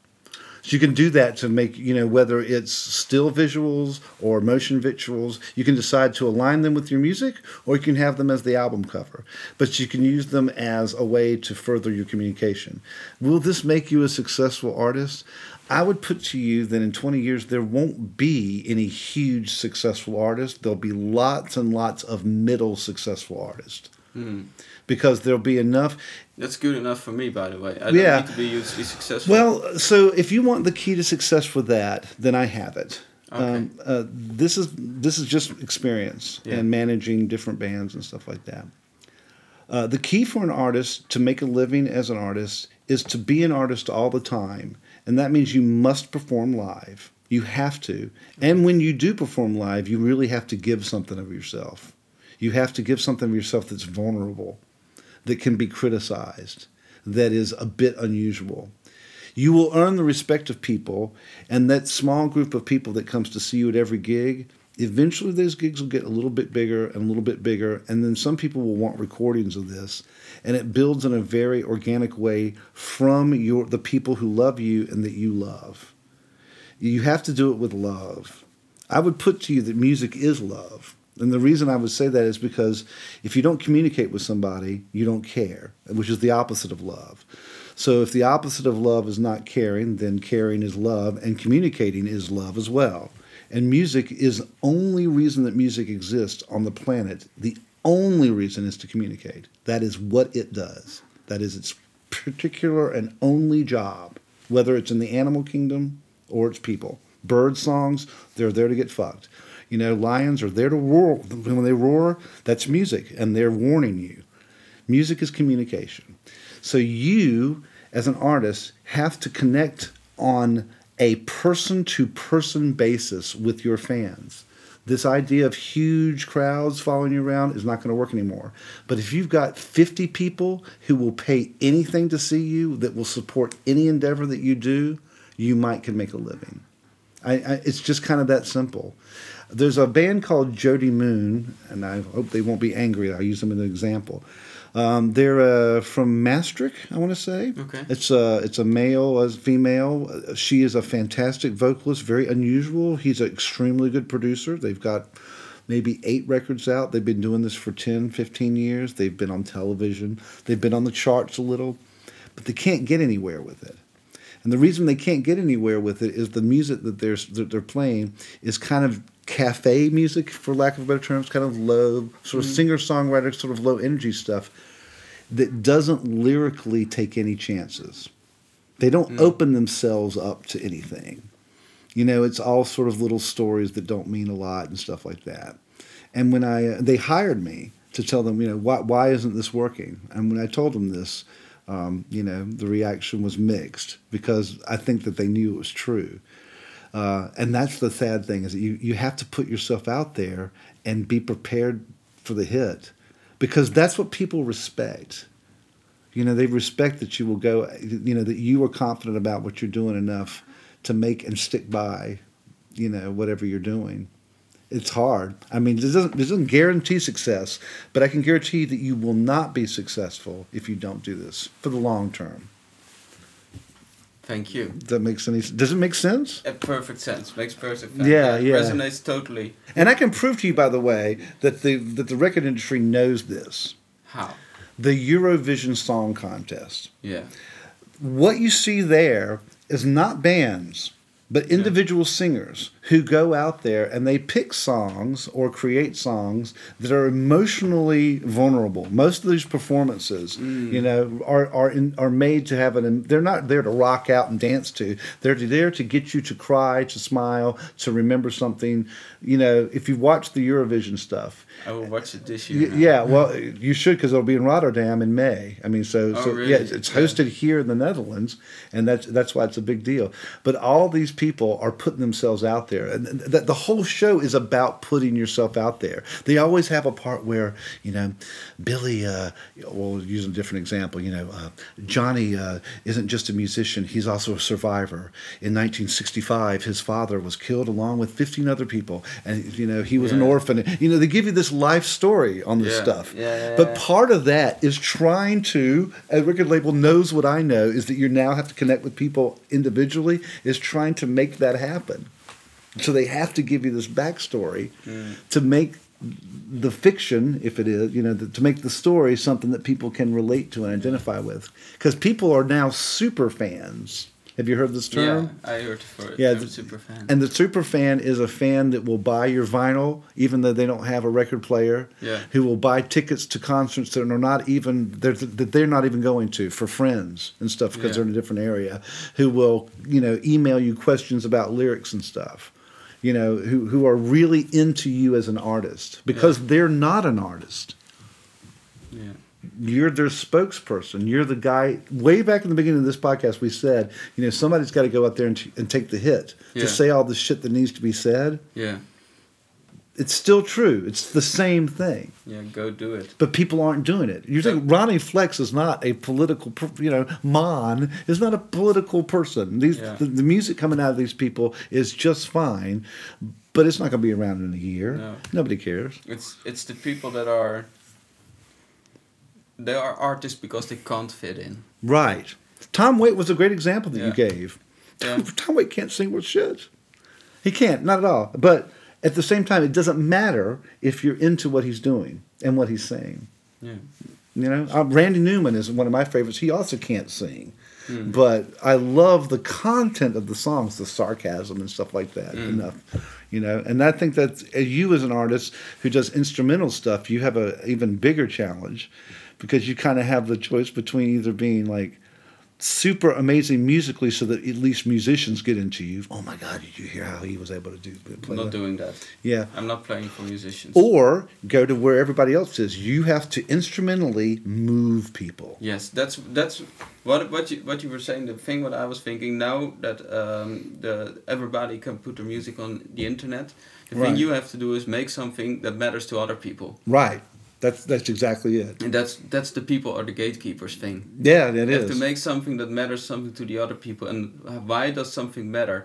[SPEAKER 2] So you can do that to make, you know, whether it's still visuals or motion visuals, you can decide to align them with your music or you can have them as the album cover. But you can use them as a way to further your communication. Will this make you a successful artist? I would put to you that in 20 years there won't be any huge successful artists. There'll be lots and lots of middle successful artists.
[SPEAKER 1] Mm.
[SPEAKER 2] Because there'll be enough.
[SPEAKER 1] That's good enough for me, by the way. I don't yeah. need to be hugely successful.
[SPEAKER 2] Well, so if you want the key to success for that, then I have it. Okay. Um, uh, this is this is just experience yeah. and managing different bands and stuff like that. Uh, the key for an artist to make a living as an artist is to be an artist all the time, and that means you must perform live. You have to, and when you do perform live, you really have to give something of yourself. You have to give something of yourself that's vulnerable, that can be criticized, that is a bit unusual. You will earn the respect of people, and that small group of people that comes to see you at every gig, eventually those gigs will get a little bit bigger and a little bit bigger, and then some people will want recordings of this. And it builds in a very organic way from your the people who love you and that you love. You have to do it with love. I would put to you that music is love And the reason I would say that is because if you don't communicate with somebody, you don't care, which is the opposite of love. So if the opposite of love is not caring, then caring is love, and communicating is love as well. And music is only reason that music exists on the planet. The only reason is to communicate. That is what it does. That is its particular and only job, whether it's in the animal kingdom or it's people. Bird songs, they're there to get fucked. You know, lions are there to roar. When they roar, that's music, and they're warning you. Music is communication. So you, as an artist, have to connect on a person to person basis with your fans. This idea of huge crowds following you around is not going to work anymore. But if you've got 50 people who will pay anything to see you, that will support any endeavor that you do, you might can make a living. I, I, it's just kind of that simple. There's a band called Jody Moon, and I hope they won't be angry. I use them as an example. Um, they're uh, from Maastricht, I want to say.
[SPEAKER 1] Okay.
[SPEAKER 2] It's a it's a male as female. She is a fantastic vocalist, very unusual. He's an extremely good producer. They've got maybe eight records out. They've been doing this for 10, 15 years. They've been on television. They've been on the charts a little, but they can't get anywhere with it. And the reason they can't get anywhere with it is the music that they're that they're playing is kind of cafe music, for lack of a better term. It's kind of low, sort of singer songwriter, sort of low energy stuff that doesn't lyrically take any chances. They don't open themselves up to anything. You know, it's all sort of little stories that don't mean a lot and stuff like that. And when I uh, they hired me to tell them, you know, why why isn't this working? And when I told them this, um, you know, the reaction was mixed because I think that they knew it was true. Uh, and that's the sad thing is you, you have to put yourself out there and be prepared for the hit because that's what people respect. You know, they respect that you will go, you know, that you are confident about what you're doing enough to make and stick by, you know, whatever you're doing. It's hard. I mean, it doesn't, it doesn't guarantee success, but I can guarantee that you will not be successful if you don't do this for the long term.
[SPEAKER 1] Thank you.
[SPEAKER 2] That makes any Does it make sense?
[SPEAKER 1] A perfect sense. Makes perfect sense.
[SPEAKER 2] Yeah, yeah.
[SPEAKER 1] Resonates totally.
[SPEAKER 2] And I can prove to you, by the way, that the that the record industry knows this.
[SPEAKER 1] How?
[SPEAKER 2] The Eurovision Song Contest.
[SPEAKER 1] Yeah.
[SPEAKER 2] What you see there is not bands, but individual singers who go out there and they pick songs or create songs that are emotionally vulnerable. Most of these performances, mm. you know, are are in, are made to have an. They're not there to rock out and dance to. They're there to get you to cry, to smile, to remember something. You know, if you watch the Eurovision stuff,
[SPEAKER 1] I will watch it this year. now.
[SPEAKER 2] Yeah, well, you should because it'll be in Rotterdam in May. I mean, so,
[SPEAKER 1] Oh,
[SPEAKER 2] so
[SPEAKER 1] really?
[SPEAKER 2] yeah, it's- it's
[SPEAKER 1] Yeah.
[SPEAKER 2] hosted here in the Netherlands, and that's that's why it's a big deal. But all these people are putting themselves out there, and th- th- the whole show is about putting yourself out there. They always have a part where you know, Billy. Uh, well, use a different example. You know, uh, Johnny uh, isn't just a musician; he's also a survivor. In 1965, his father was killed along with 15 other people, and you know he was an orphan. You know, they give you this life story on this
[SPEAKER 1] Yeah.
[SPEAKER 2] stuff.
[SPEAKER 1] Yeah, yeah,
[SPEAKER 2] But part of that is trying to, a record label knows what I know, is that you now have to connect with people individually, is trying to make that happen. So they have to give you this backstory
[SPEAKER 1] Mm.
[SPEAKER 2] to make the fiction, if it is, you know, to make the story something that people can relate to and identify with. Because people are now super fans. Have you heard this term?
[SPEAKER 1] Yeah, I heard for it.
[SPEAKER 2] Yeah,
[SPEAKER 1] a super fan.
[SPEAKER 2] And the super fan is a fan that will buy your vinyl, even though they don't have a record player.
[SPEAKER 1] Yeah.
[SPEAKER 2] Who will buy tickets to concerts that are not even they're, that they're not even going to for friends and stuff because
[SPEAKER 1] Yeah.
[SPEAKER 2] they're in a different area. Who will you know email you questions about lyrics and stuff. You know who who are really into you as an artist because they're not an artist
[SPEAKER 1] yeah.
[SPEAKER 2] you're their spokesperson. You're the guy. Way back in the beginning of this podcast, we said, you know, somebody's got to go out there and, and take the hit
[SPEAKER 1] Yeah.
[SPEAKER 2] to say all the shit that needs to be said.
[SPEAKER 1] Yeah.
[SPEAKER 2] It's still true. It's the same thing,
[SPEAKER 1] Yeah. Go do it.
[SPEAKER 2] but people aren't doing it. You think Ronnie Flex is not a political, you know, Mon is not a political person. These
[SPEAKER 1] Yeah.
[SPEAKER 2] the, the music coming out of these people is just fine, but it's not going to be around in a year.
[SPEAKER 1] No.
[SPEAKER 2] Nobody cares.
[SPEAKER 1] It's it's the people that are. They are artists because they can't fit in.
[SPEAKER 2] Right. Tom Waits was a great example that you gave.
[SPEAKER 1] Yeah.
[SPEAKER 2] Tom, [laughs] Tom Waits can't sing worth shit. He can't, not at all. But at the same time, it doesn't matter if you're into what he's doing and what he's saying.
[SPEAKER 1] Yeah.
[SPEAKER 2] You know, uh, Randy Newman is one of my favorites. He also can't sing, but I love the content of the songs, the sarcasm and stuff like that. Enough, you know. And I think that uh, you, as an artist who does instrumental stuff, you have a even bigger challenge because you kind of have the choice between either being like super amazing musically, so that at least musicians get into you. Oh my God, did you hear how he was able to do play
[SPEAKER 1] I'm not
[SPEAKER 2] that?
[SPEAKER 1] doing that.
[SPEAKER 2] Yeah,
[SPEAKER 1] I'm not playing for musicians.
[SPEAKER 2] or go to where everybody else is. You have to instrumentally move people.
[SPEAKER 1] Yes, that's that's what what you what you were saying. The thing what I was thinking now that um, the everybody can put their music on the internet. The
[SPEAKER 2] Right.
[SPEAKER 1] thing you have to do is make something that matters to other people,
[SPEAKER 2] Right. That's that's exactly it.
[SPEAKER 1] and that's that's the people are the gatekeepers thing.
[SPEAKER 2] Yeah, it
[SPEAKER 1] you have to make something that matters something to the other people, and why does something matter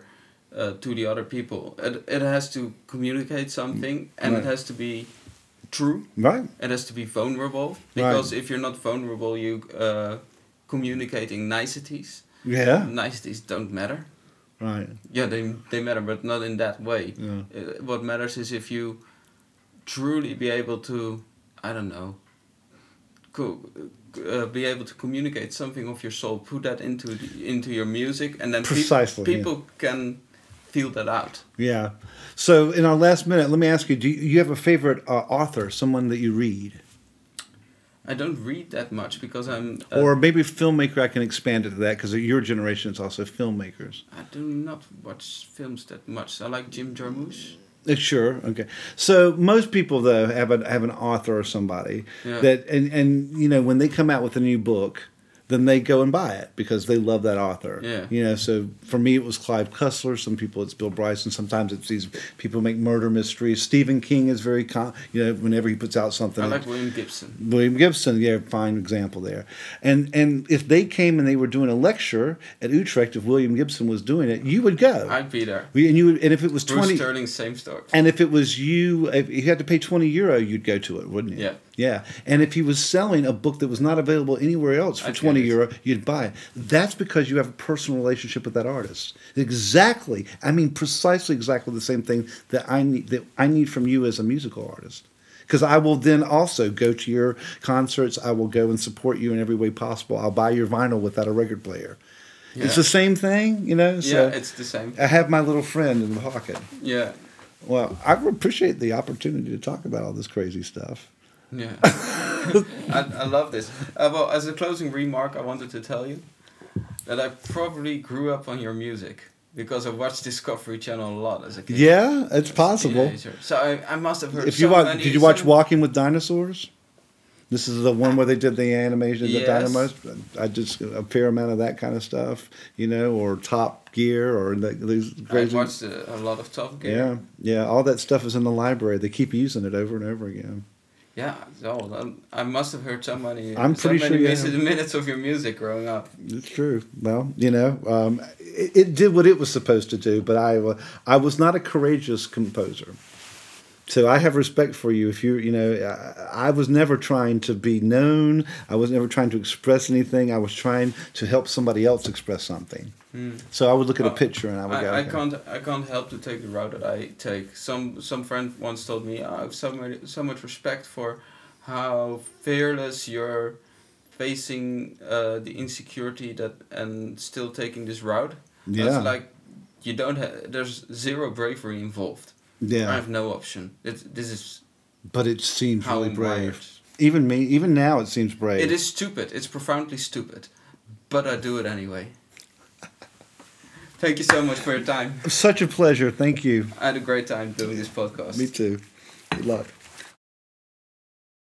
[SPEAKER 1] uh, to the other people? It it has to communicate something, and
[SPEAKER 2] Right.
[SPEAKER 1] it has to be true.
[SPEAKER 2] Right.
[SPEAKER 1] It has to be vulnerable because if you're not vulnerable, you uh, communicating niceties.
[SPEAKER 2] Yeah.
[SPEAKER 1] Niceties don't matter.
[SPEAKER 2] Right.
[SPEAKER 1] Yeah, they they matter, but not in that way.
[SPEAKER 2] Yeah.
[SPEAKER 1] Uh, what matters is if you truly be able to, I don't know, co- uh, be able to communicate something of your soul, put that into the, into your music, and then
[SPEAKER 2] Precisely, yeah.
[SPEAKER 1] people can feel that out.
[SPEAKER 2] Yeah. So in our last minute, let me ask you: Do you, you have a favorite uh, author, someone that you read,
[SPEAKER 1] I don't read that much because I'm. Uh,
[SPEAKER 2] or maybe filmmaker? I can expand it to that because your generation is also filmmakers.
[SPEAKER 1] I do not watch films that much. I like Jim Jarmusch.
[SPEAKER 2] Uh, Sure. Okay. So most people though have a, have an author or somebody
[SPEAKER 1] Yeah.
[SPEAKER 2] that and and you know when they come out with a new book, then they go and buy it because they love that author.
[SPEAKER 1] Yeah.
[SPEAKER 2] You know. So for me, it was Clive Cussler. Some people it's Bill Bryson. Sometimes it's these people make murder mysteries. Stephen King is very con. You know, whenever he puts out something.
[SPEAKER 1] I
[SPEAKER 2] it-
[SPEAKER 1] like William Gibson.
[SPEAKER 2] William Gibson, yeah, fine example there. And and if they came and they were doing a lecture at Utrecht, if William Gibson was doing it, you would go.
[SPEAKER 1] I'd be there.
[SPEAKER 2] and you would, and if it was
[SPEAKER 1] Bruce
[SPEAKER 2] twenty,
[SPEAKER 1] Sterling, same story.
[SPEAKER 2] and if it was you, if you had to pay twenty euro, you'd go to it, wouldn't you?
[SPEAKER 1] Yeah.
[SPEAKER 2] Yeah. And if he was selling a book that was not available anywhere else for twenty euro, you'd buy it. That's because you have a personal relationship with that artist. Exactly. I mean, precisely exactly the same thing that I need that I need from you as a musical artist. Because I will then also go to your concerts. I will go and support you in every way possible. I'll buy your vinyl without a record player. It's the same thing, you know. So
[SPEAKER 1] yeah, it's the same.
[SPEAKER 2] I have my little friend in the pocket.
[SPEAKER 1] Yeah,
[SPEAKER 2] Well, I appreciate the opportunity to talk about all this crazy stuff.
[SPEAKER 1] Yeah. [laughs] I, I love this. Uh, well, as a closing remark, I wanted to tell you that I probably grew up on your music because I watched Discovery Channel a lot as a kid.
[SPEAKER 2] Yeah, it's possible.
[SPEAKER 1] Teenager. So I, I must have heard.
[SPEAKER 2] If you watch, did you watch Walking with Dinosaurs? This is the one where they did the animation, of the
[SPEAKER 1] Yes.
[SPEAKER 2] dynamos. I just a fair amount of that kind of stuff, you know, or Top Gear, or the, these
[SPEAKER 1] I watched a, a lot of Top Gear.
[SPEAKER 2] yeah, yeah, all that stuff is in the library. They keep using it over and over again.
[SPEAKER 1] Yeah, so um, I must have heard so many.
[SPEAKER 2] I'm
[SPEAKER 1] so
[SPEAKER 2] pretty
[SPEAKER 1] many
[SPEAKER 2] sure you have.
[SPEAKER 1] minutes of your music growing up.
[SPEAKER 2] It's true. Well, you know, um, it, it did what it was supposed to do, but I, wa- I was not a courageous composer. So I have respect for you. If you, you know, I, I was never trying to be known. I was never trying to express anything. I was trying to help somebody else express something. So I would look at a picture and I would go,
[SPEAKER 1] I, I
[SPEAKER 2] okay.
[SPEAKER 1] can't I can't help to take the route that I take. Some some friend once told me "Oh, I have so much so much respect for how fearless you're facing uh, the insecurity that and still taking this route.
[SPEAKER 2] Yeah.
[SPEAKER 1] It's like you don't have there's zero bravery involved.
[SPEAKER 2] Yeah.
[SPEAKER 1] I have no option. It, this is
[SPEAKER 2] but it seems really brave.
[SPEAKER 1] wired.
[SPEAKER 2] Even me, even now, it seems brave.
[SPEAKER 1] It is stupid. It's profoundly stupid, but I do it anyway. Thank you so much for your time.
[SPEAKER 2] Such a pleasure. Thank you.
[SPEAKER 1] I had a great time doing this podcast.
[SPEAKER 2] Me too. Good luck.